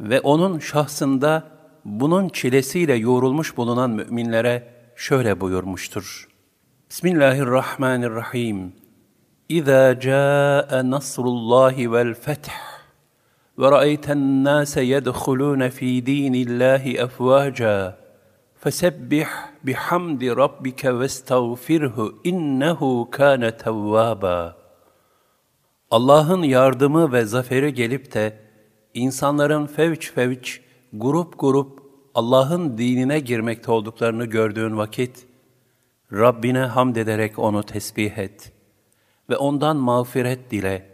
ve onun şahsında bunun çilesiyle yoğrulmuş bulunan müminlere şöyle buyurmuştur. Bismillahirrahmanirrahim. İza caa nasrullahi vel feth ورأيت الناس يدخلون في دين الله أفواجا فسبح بحمد ربك واستغفره إنه كان توابا Allah'ın yardımı ve zaferi gelip de insanların fevç fevç, grup grup Allah'ın dinine girmekte olduklarını gördüğün vakit, Rabbine hamd ederek onu tesbih et Ve ondan mağfiret dile.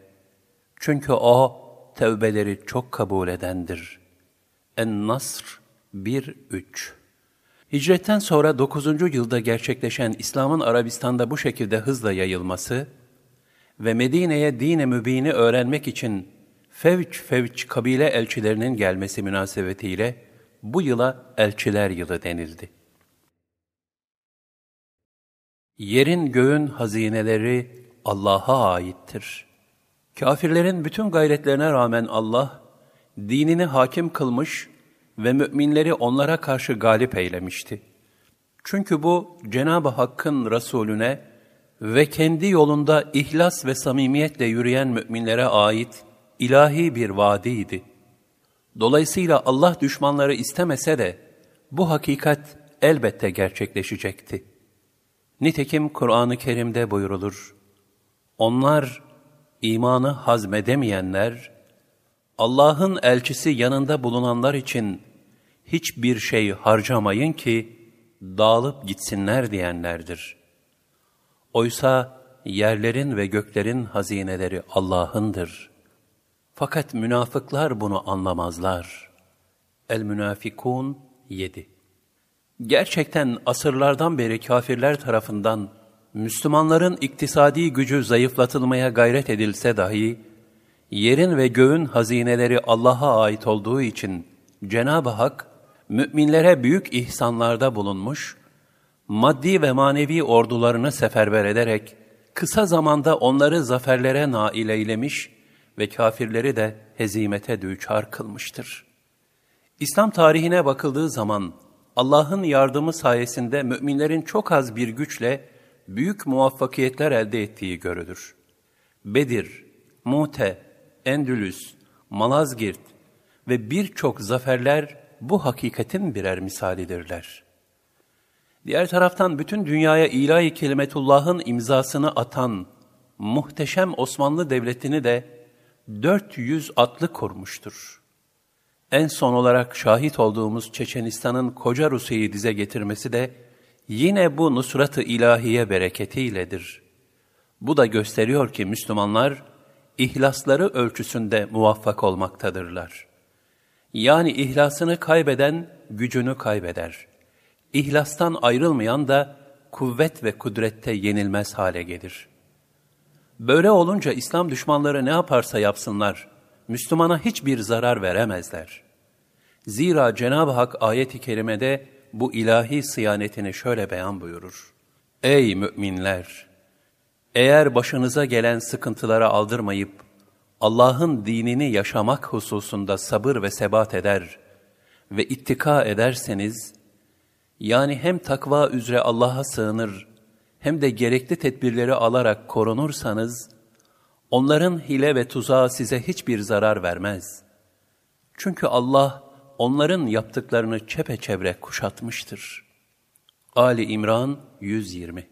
Çünkü O, tevbeleri çok kabul edendir. En-Nasr 1-3 Hicretten sonra 9. yılda gerçekleşen İslam'ın Arabistan'da bu şekilde hızla yayılması ve Medine'ye dine mübini öğrenmek için fevç fevç kabile elçilerinin gelmesi münasebetiyle bu yıla elçiler yılı denildi. Yerin göğün hazineleri Allah'a aittir. Kafirlerin bütün gayretlerine rağmen Allah, dinini hakim kılmış ve müminleri onlara karşı galip eylemişti. Çünkü bu Cenab-ı Hakk'ın Resulüne ve kendi yolunda ihlas ve samimiyetle yürüyen müminlere ait ilahi bir vaadiydi. Dolayısıyla Allah düşmanları istemese de bu hakikat elbette gerçekleşecekti. Nitekim Kur'an-ı Kerim'de buyurulur. Onlar imanı hazmedemeyenler, Allah'ın elçisi yanında bulunanlar için hiçbir şey harcamayın ki dağılıp gitsinler diyenlerdir. Oysa yerlerin ve göklerin hazineleri Allah'ındır. Fakat münafıklar bunu anlamazlar. El-Münafikun 7 Gerçekten asırlardan beri kafirler tarafından Müslümanların iktisadi gücü zayıflatılmaya gayret edilse dahi, yerin ve göğün hazineleri Allah'a ait olduğu için Cenab-ı Hak, müminlere büyük ihsanlarda bulunmuş, maddi ve manevi ordularını seferber ederek, kısa zamanda onları zaferlere nail eylemiş ve kafirleri de hezimete düçar kılmıştır. İslam tarihine bakıldığı zaman, Allah'ın yardımı sayesinde müminlerin çok az bir güçle büyük muvaffakiyetler elde ettiği görülür. Bedir, Mute, Endülüs, Malazgirt ve birçok zaferler bu hakikatin birer misalidirler. Diğer taraftan bütün dünyaya ilahi kelimetullah'ın imzasını atan muhteşem Osmanlı Devleti'ni de 400 atlı kurmuştur. En son olarak şahit olduğumuz Çeçenistan'ın koca Rusya'yı dize getirmesi de yine bu nusrat-ı ilahiye bereketiyledir. Bu da gösteriyor ki Müslümanlar ihlasları ölçüsünde muvaffak olmaktadırlar. Yani ihlasını kaybeden gücünü kaybeder. İhlastan ayrılmayan da kuvvet ve kudrette yenilmez hale gelir. Böyle olunca İslam düşmanları ne yaparsa yapsınlar, Müslümana hiçbir zarar veremezler. Zira Cenab-ı Hak ayet-i kerimede bu ilahi sıyanetini şöyle beyan buyurur. Ey müminler! Eğer başınıza gelen sıkıntılara aldırmayıp, Allah'ın dinini yaşamak hususunda sabır ve sebat eder ve ittika ederseniz, yani hem takva üzere Allah'a sığınır, hem de gerekli tedbirleri alarak korunursanız, onların hile ve tuzağı size hiçbir zarar vermez. Çünkü Allah, onların yaptıklarını çepeçevre kuşatmıştır. Ali İmran 120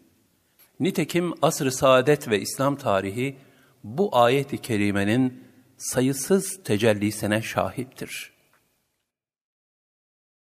Nitekim asr-ı saadet ve İslam tarihi bu ayet-i kerimenin sayısız tecellisine şahittir.